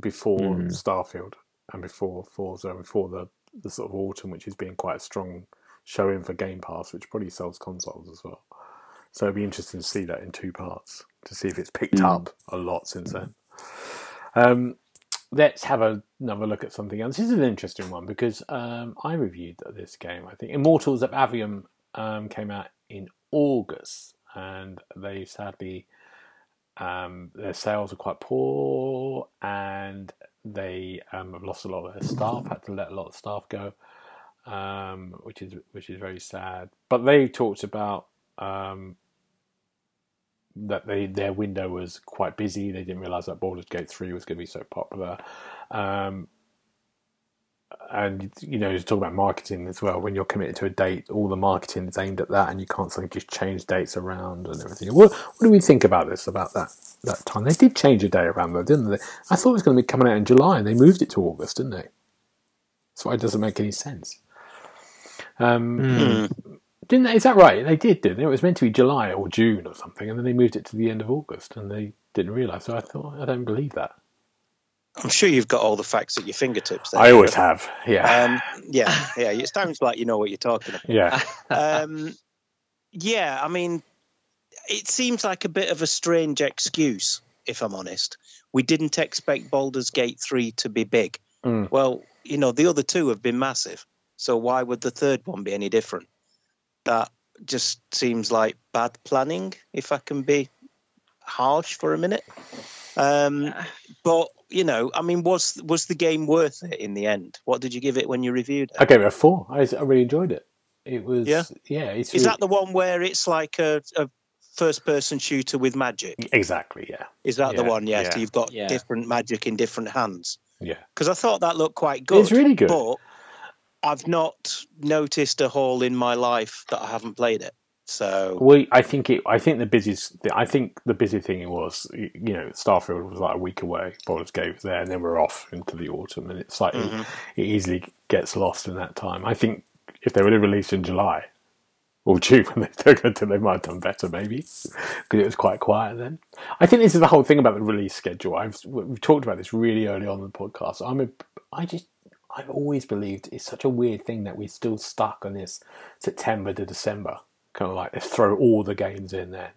before Mhm. Starfield and before Forza, and before the the sort of autumn, which has been quite a strong showing for Game Pass, which probably sells consoles as well. So it'd be interesting to see that in two parts to see if it's picked Mm. up a lot since then. Um, let's have a, another look at something else. This is an interesting one because um, I reviewed this game. I think Immortals of Aveum um, came out in August, and they sadly um, their sales are quite poor, and they um, have lost a lot of their staff. Had to let a lot of staff go, um, which is which is very sad. But they talked about um, that they their window was quite busy. They didn't realize that Baldur's Gate three was going to be so popular. Um, and you know, to talk about marketing as well. When you're committed to a date, all the marketing is aimed at that, and you can't suddenly just change dates around and everything. What, what do we think about this? About that that time they did change a day around though, didn't they? I thought it was going to be coming out in July, and they moved it to August, didn't they? That's why it doesn't make any sense. Um, Hmm. didn't they, is that right? They did, didn't they? It was meant to be July or June or something, and then they moved it to the end of August, and they didn't realise. So I thought, I don't believe that. I'm sure you've got all the facts at your fingertips. There, I always Trevor. have, yeah, Um, yeah, yeah. It sounds like you know what you're talking about. yeah. Um, yeah, I mean, it seems like a bit of a strange excuse, if I'm honest. We didn't expect Baldur's Gate 3 to be big. Mm. Well, you know, the other two have been massive. So why would the third one be any different? That just seems like bad planning, if I can be harsh for a minute. Um, but you know, I mean, was was the game worth it in the end? What did you give it when you reviewed it? I gave it a four. I, I really enjoyed it. It was, Yeah? yeah. It's Is really- that the one where it's like a, a first-person shooter with magic? exactly? Yeah, Is that the one? Yeah. yeah. So you've got Yeah. different magic in different hands. yeah. Because I thought that looked quite good. It's really good. But I've not noticed a hole in my life that I haven't played it. So We, I think it. I think the busiest. I think the busy thing was, you know, Starfield was like a week away. Baldur's Gate was there, and then we're off into the autumn, and it's like it- Mhm. it, easily gets lost in that time. I think if they would have released in July or June when they took it, they might have done better, maybe, because it was quite quiet then. I think this is the whole thing about the release schedule. I've we've talked about this really early on in the podcast. I'm a, I just. I've always believed it's such a weird thing that we're still stuck on this September to December kind of like let's throw all the games in then.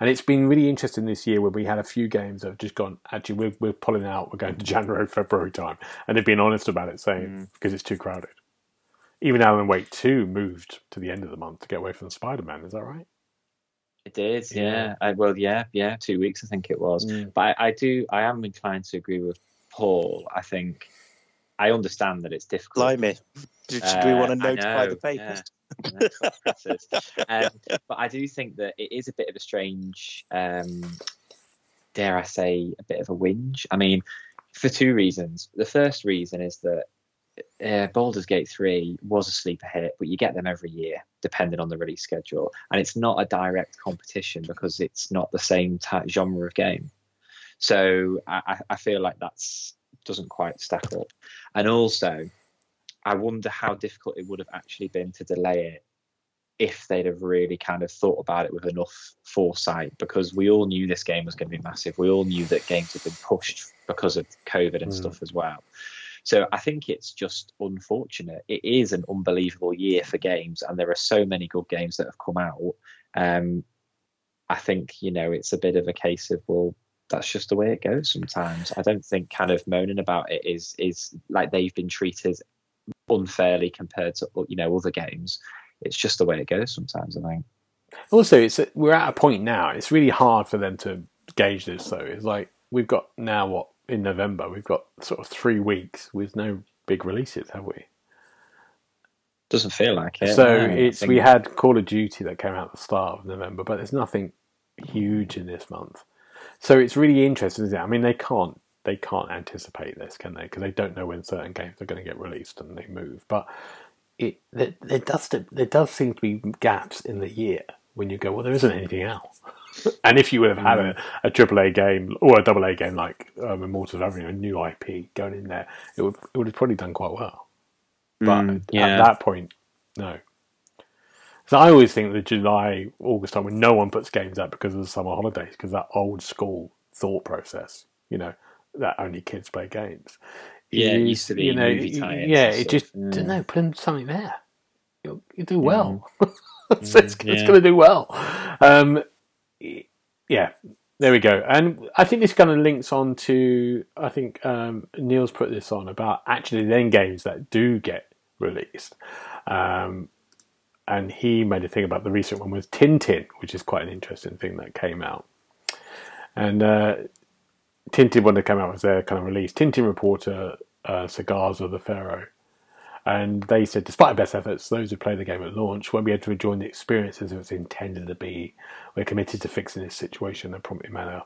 And it's been really interesting this year where we had a few games that have just gone, actually, we're, we're pulling out, we're going to January, February time. And they've been honest about it, saying, because it's too crowded. Even Alan Wake 2 moved to the end of the month to get away from Spider Man, is that right? It did, Yeah. yeah. I, well, yeah, yeah. Two weeks, I think it was. Mm. But I, I do, I am inclined to agree with Paul. I think I understand that it's difficult. blimey, Do we Uh, want to notify the papers? Um, but I do think that it is a bit of a strange, um, dare I say, a bit of a whinge. I mean, for two reasons. The first reason is that uh, Baldur's Gate 3 was a sleeper hit, but you get them every year, depending on the release schedule. And it's not a direct competition because it's not the same genre of game. So I- I feel like that's doesn't quite stack up. And also, I wonder how difficult it would have actually been to delay it if they'd have really kind of thought about it with enough foresight because we all knew this game was going to be massive. We all knew that games had been pushed because of COVID and Mm. stuff as well. So I think it's just unfortunate. It is an unbelievable year for games, and there are so many good games that have come out. Um, I think you know it's a bit of a case of well, that's just the way it goes sometimes. I don't think kind of moaning about it is is like they've been treated unfairly compared to you know other games. It's just the way it goes sometimes. I think. Also, it's we're at a point now. It's really hard for them to gauge this, though. It's like we've got now what in November. We've got sort of three weeks with no big releases, have we? Doesn't feel like it. so no. It's we had Call of Duty that came out at the start of November, but there's nothing huge in this month. So it's really interesting, isn't it? I mean, they can't they can't anticipate this, can they? Because they don't know when certain games are going to get released and they move. But it there, there does there does seem to be gaps in the year when you go, well, there isn't anything else. and if you would have had a, a AAA game or a double A game like um, Immortals Aveum, a new IP going in there, it would it would have probably done quite well. But Mm, yeah. at that point, no. So I always think the July, August time when no one puts games out because of the summer holidays, because that old school thought process, you know, that only kids play games. Yeah, it used to be you know, movie tie-ins Yeah, it just yeah. don't know. Put in something there. You'll, you do well. so it's, Mm, it's going to do well. Um, yeah, there we go. And I think this kind of links on to I think um, Neil's put this on about actually then games that do get released. Um, and he made a thing about the recent one was Tintin, which is quite an interesting thing that came out. And uh, Tintin, when they came out, was their kind of release. Tintin reporter, uh, Cigars of the Pharaoh. And they said, despite best efforts, those who play the game at launch won't be able to enjoy the experience as it was intended to be. We're committed to fixing this situation in a prompt manner.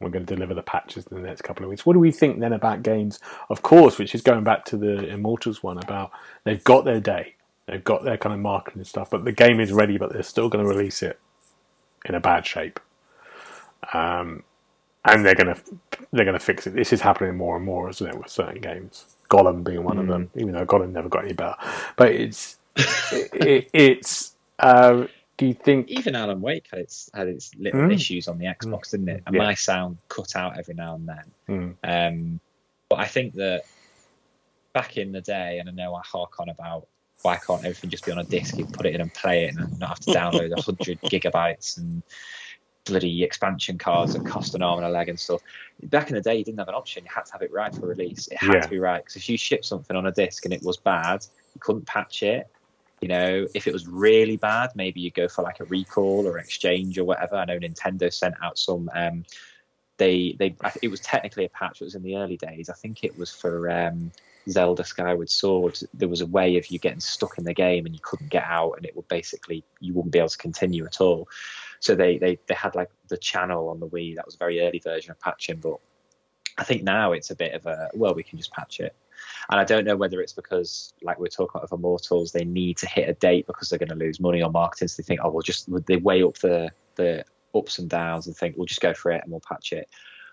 We're going to deliver the patches in the next couple of weeks. What do we think then about games? Of course, which is going back to the Immortals one about they've got their day, they've got their kind of marketing stuff, but the game is ready, but they're still going to release it in a bad shape. Um, and they're gonna they're gonna fix it. This is happening more and more, isn't it, with certain games? Gollum being one of them, even though Gollum never got any better. But it's it, it, it's. Uh, do you think? Even Alan Wake had its had its little Mm. issues on the Xbox, didn't it? And Yeah. my sound cut out every now and then. Mm. Um, but I think that back in the day, and I know I hark on about why can't everything just be on a disc? You put it in and play it, and not have to download a hundred gigabytes and bloody expansion cards that cost an arm and a leg and stuff. Back in the day, you didn't have an option; you had to have it right for release. It had Yeah. to be right because if you shipped something on a disc and it was bad, you couldn't patch it. You know, if it was really bad, maybe you go for like a recall or exchange or whatever. I know Nintendo sent out some. Um, they they it was technically a patch. It was in the early days. I think it was for um, Zelda Skyward Sword. There was a way of you getting stuck in the game and you couldn't get out, and it would basically you wouldn't be able to continue at all. So they they they had like the channel on the Wii. That was a very early version of patching, but I think now it's a bit of a well, we can just patch it. And I don't know whether it's because, like we're talking about with Immortals, they need to hit a date because they're going to lose money on marketing. So they think, oh, we'll just they weigh up the the ups and downs and think we'll just go for it and we'll patch it.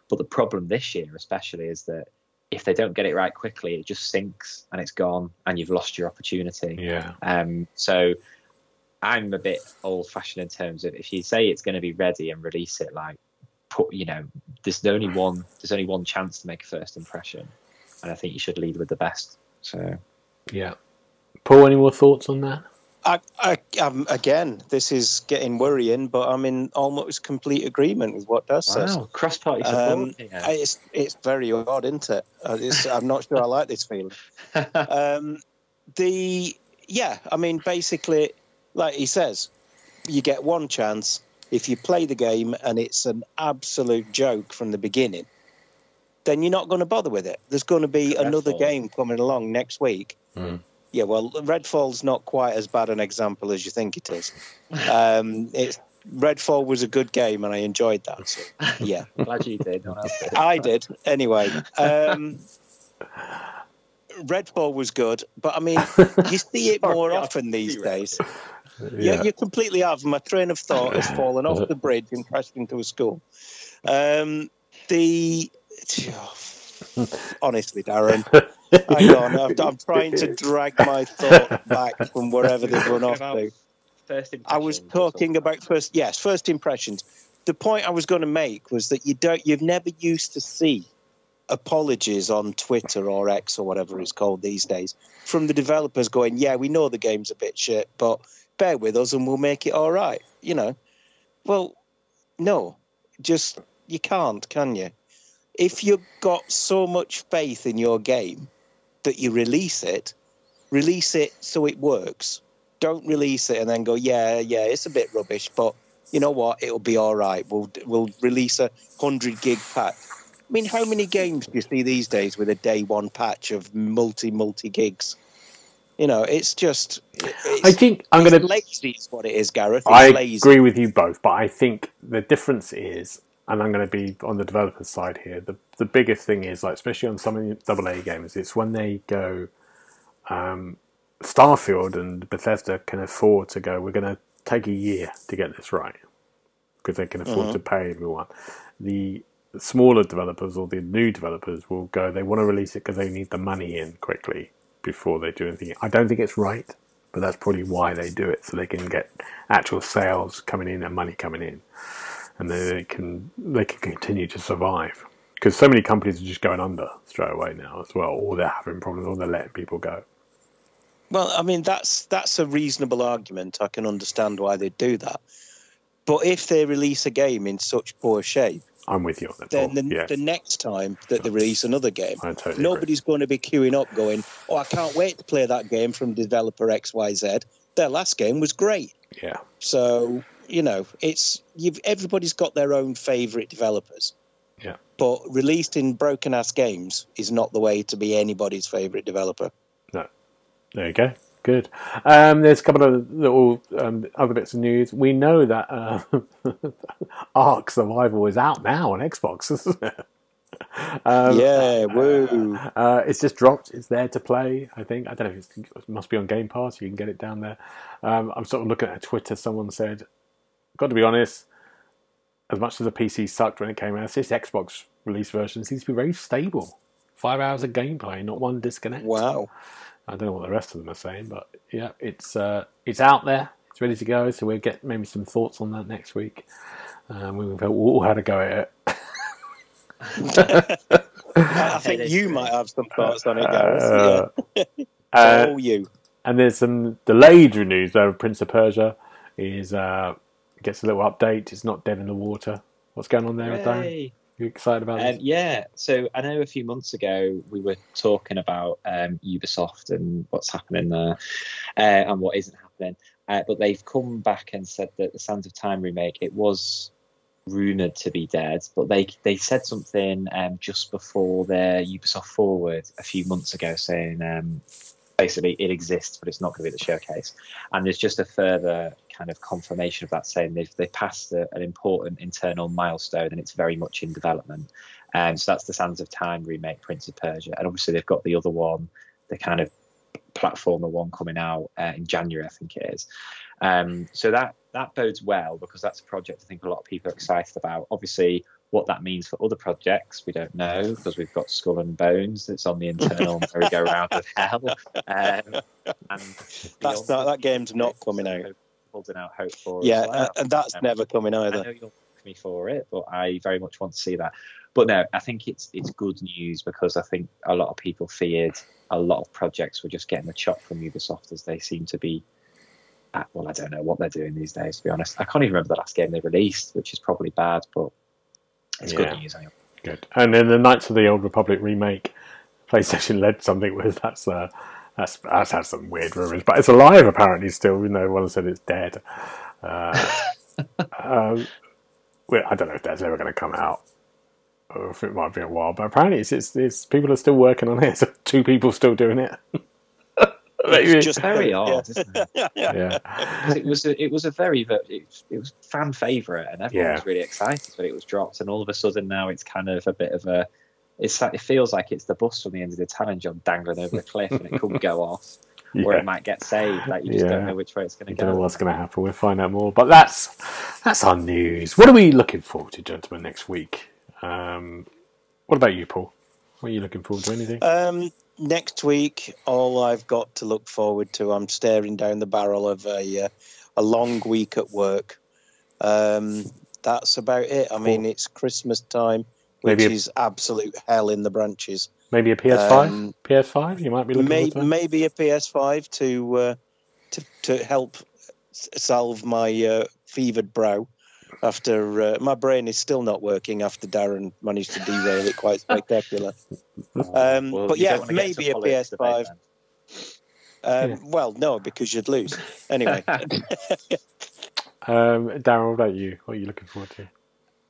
But the problem this year, especially, is that if they don't get it right quickly, it just sinks and it's gone, and you've lost your opportunity. Yeah, Um, so I'm a bit old fashioned in terms of if you say it's going to be ready and release it, like put, you know, there's only one, there's only one chance to make a first impression, and I think you should lead with the best. So yeah. Paul, any more thoughts on that? I, I, um, again, this is getting worrying, but I'm in almost complete agreement with what Daz says. cross party support. Um, It's it's very odd, isn't it? Uh, It's, I'm not sure I like this feeling. Um, the yeah, I mean, basically, like he says, you get one chance. If you play the game and it's an absolute joke from the beginning, then you're not going to bother with it. There's going to be another game coming along next week. Mm. Yeah, well, Redfall's not quite as bad an example as you think it is. Um, it's Redfall was a good game and I enjoyed that. So, yeah. Glad you did. No one else did. I did anyway. Um, Redfall was good, but I mean, you see it more often these days. Yeah, You, you completely have. My train of thought has fallen off the bridge and crashed into a school. Um, the honestly, Darren, hang on. I'm, I'm trying to drag my thought back from wherever they've run off to. First I was talking about first, yes, first impressions. The point I was going to make was that you don't, you've never used to see apologies on Twitter or X or whatever it's called these days from the developers going, "Yeah, we know the game's a bit shit, but bear with us and we'll make it all right." You know, well, no, just you can't, can you? If you've got so much faith in your game that you release it, release it so it works don't release it and then go, yeah, yeah, it's a bit rubbish, but you know what? It'll be all right. We'll we'll release a hundred gig pack. I mean, how many games do you see these days with a day one patch of multi multi gigs? You know, it's just. It's, I think I'm going to. lazy. Is what it is, Gareth. It's I lazy. agree with you both, but I think the difference is, and I'm going to be on the developer's side here. The the biggest thing is like, especially on some of the double A games, it's when they go, um, Starfield and Bethesda can afford to go. We're going to take a year to get this right because they can afford mm-hmm. to pay everyone. The smaller developers or the new developers will go. They want to release it because they need the money in quickly before they do anything. I don't think it's right, but that's probably why they do it so they can get actual sales coming in and money coming in, and they can they can continue to survive because so many companies are just going under straight away now as well, or they're having problems, or they're letting people go. Well, I mean that's that's a reasonable argument. I can understand why they do that. But if they release a game in such poor shape, I'm with you on that. Then the, the, next time that they release another game, totally nobody's agree. going to be queuing up going, "Oh, I can't wait to play that game from developer X Y Z." Their last game was great. Yeah. So you know, it's you've everybody's got their own favourite developers. Yeah. But released in broken ass games is not the way to be anybody's favourite developer. No. There you go. Good. Um, there's a couple of little um, other bits of news. We know that uh, Ark Survival is out now on Xbox. um, yeah, woo! Uh, it's just dropped. It's there to play. I think. I don't know. If it must be on Game Pass. You can get it down there. Um, I'm sort of looking at Twitter. Someone said, "Got to be honest. As much as the PC sucked when it came out, this Xbox release version seems to be very stable. Five hours of gameplay, not one disconnect. Wow." I don't know what the rest of them are saying, but yeah, it's uh, it's out there. It's ready to go. So we'll get maybe some thoughts on that next week. Um, we've all had a go at it. I think you might have some thoughts on it, Gareth. Uh, yeah. uh, you. And there's some delayed news though. Prince of Persia is uh, gets a little update. It's not dead in the water. What's going on there, Darren? You excited about um, Yeah. So I know a few months ago we were talking about um, Ubisoft and what's happening there uh, and what isn't happening. Uh, but they've come back and said that the Sands of Time remake it was rumored to be dead, but they they said something um, just before their Ubisoft Forward a few months ago saying um, basically it exists, but it's not going to be the showcase. And there's just a further kind of confirmation of that, saying they've they passed a, an important internal milestone, and it's very much in development. And um, so that's the Sands of Time remake, Prince of Persia, and obviously they've got the other one, the kind of platformer one coming out uh, in January, I think it is. Um, so that that bodes well because that's a project I think a lot of people are excited about. Obviously, what that means for other projects, we don't know because we've got Skull and Bones that's on the internal merry-go-round of hell. Um, and that's not, that game's not coming out. Holding out hope for. Yeah, well. and that's um, never coming either. I know you'll me for it, but I very much want to see that. But no, I think it's it's good news because I think a lot of people feared a lot of projects were just getting the chop from Ubisoft as they seem to be. At, well, I don't know what they're doing these days. To be honest, I can't even remember the last game they released, which is probably bad, but it's yeah. good news anyway. Good. And then the Knights of the Old Republic remake, PlayStation led something with that's uh, that's that's had some weird rumors, but it's alive apparently still. Even though everyone said it's dead. Uh, um, well, I don't know if that's ever going to come out, or if it might be a while. But apparently, it's, it's, it's people are still working on it. So two people still doing it. It's just very odd, isn't it? yeah. It was a, it was a very it, it was fan favorite, and everyone yeah. was really excited when it was dropped. And all of a sudden now it's kind of a bit of a it's it feels like it's the bus from the end of the Italian Job dangling over a cliff, and it could go off. Yeah. Or it might get saved. Like you just yeah. don't know which way it's going to go. Don't know what's going to happen. We'll find out more. But that's that's our news. What are we looking forward to, gentlemen, next week? Um, what about you, Paul? What are you looking forward to? Anything? Um, next week, all I've got to look forward to, I'm staring down the barrel of a uh, a long week at work. Um, that's about it. I mean, it's Christmas time, which maybe a, is absolute hell in the branches. Maybe a PS5. Um, PS5. You might be looking may, maybe a PS5 to uh, to to help salve my uh, fevered brow after uh, my brain is still not working after Darren managed to derail it quite spectacular. Um, well, but yeah, maybe a PS5. Um, yeah. Well, no, because you'd lose anyway. um, Darren, what about you? What are you looking forward to?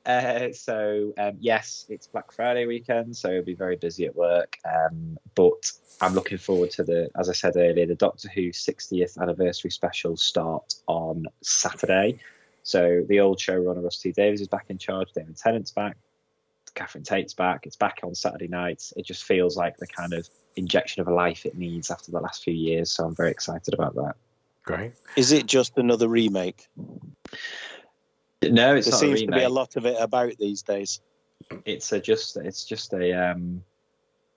Uh, so um, yes, it's Black Friday weekend, so it'll be very busy at work. Um, but I'm looking forward to the, as I said earlier, the Doctor Who 60th anniversary special start on Saturday. So the old showrunner Russell T Davies is back in charge. David Tennant's back. Catherine Tate's back. It's back on Saturday nights. It just feels like the kind of injection of a life it needs after the last few years. So I'm very excited about that. Great. Is it just another remake? No, it's there not seems a to be a lot of it about these days. It's a just it's just a um,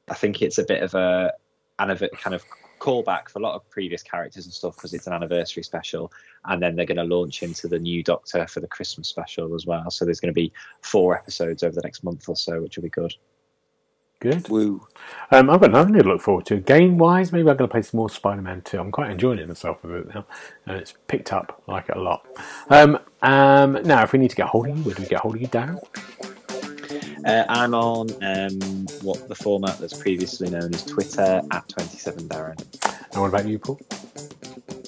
I think it's a bit of a an a kind of callback for a lot of previous characters and stuff because it's an anniversary special, and then they're going to launch into the new Doctor for the Christmas special as well. So there's going to be four episodes over the next month or so, which will be good. Good. Woo. Um, I've got nothing to look forward to. Game wise, maybe I'm going to play some more Spider Man 2. I'm quite enjoying it myself with it now, and it's picked up. I like it a lot. Um, um, now, if we need to get hold of you, where do we get hold of you, Darren? Uh, I'm on um, what the format that's previously known as Twitter at 27 Darren. And what about you, Paul?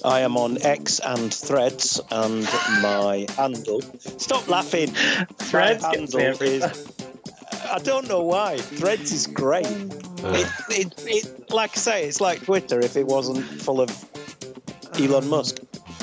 I am on X and Threads, and my handle. Stop laughing. Threads my handle is. I don't know why. Threads is great. Uh. It, it, it, like I say, it's like Twitter if it wasn't full of Elon Musk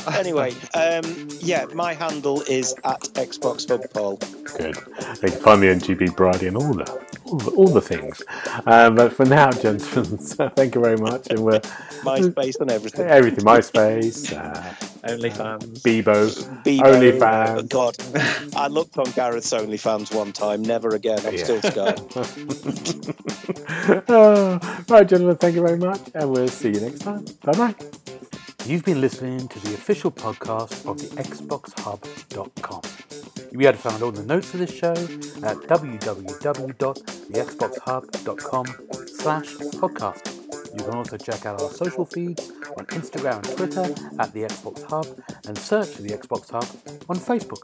anyway, um, yeah, my handle is at Xbox Hub Paul. Good. They can find me on GB Brady and all the all the, all the things. Um, but for now, gentlemen, so thank you very much. And we're MySpace and everything. Everything. MySpace. Uh, OnlyFans. Bebo. Bebo. OnlyFans. Oh, God. I looked on Gareth's OnlyFans one time. Never again. I'm yeah. still scared. oh, right, gentlemen, thank you very much. And we'll see you next time. Bye bye. You've been listening to the official podcast of the XboxHub.com. You'll be able to find all the notes for this show at www.thexboxhub.com slash podcast. You can also check out our social feeds on Instagram and Twitter at the Xbox Hub and search for the Xbox Hub on Facebook.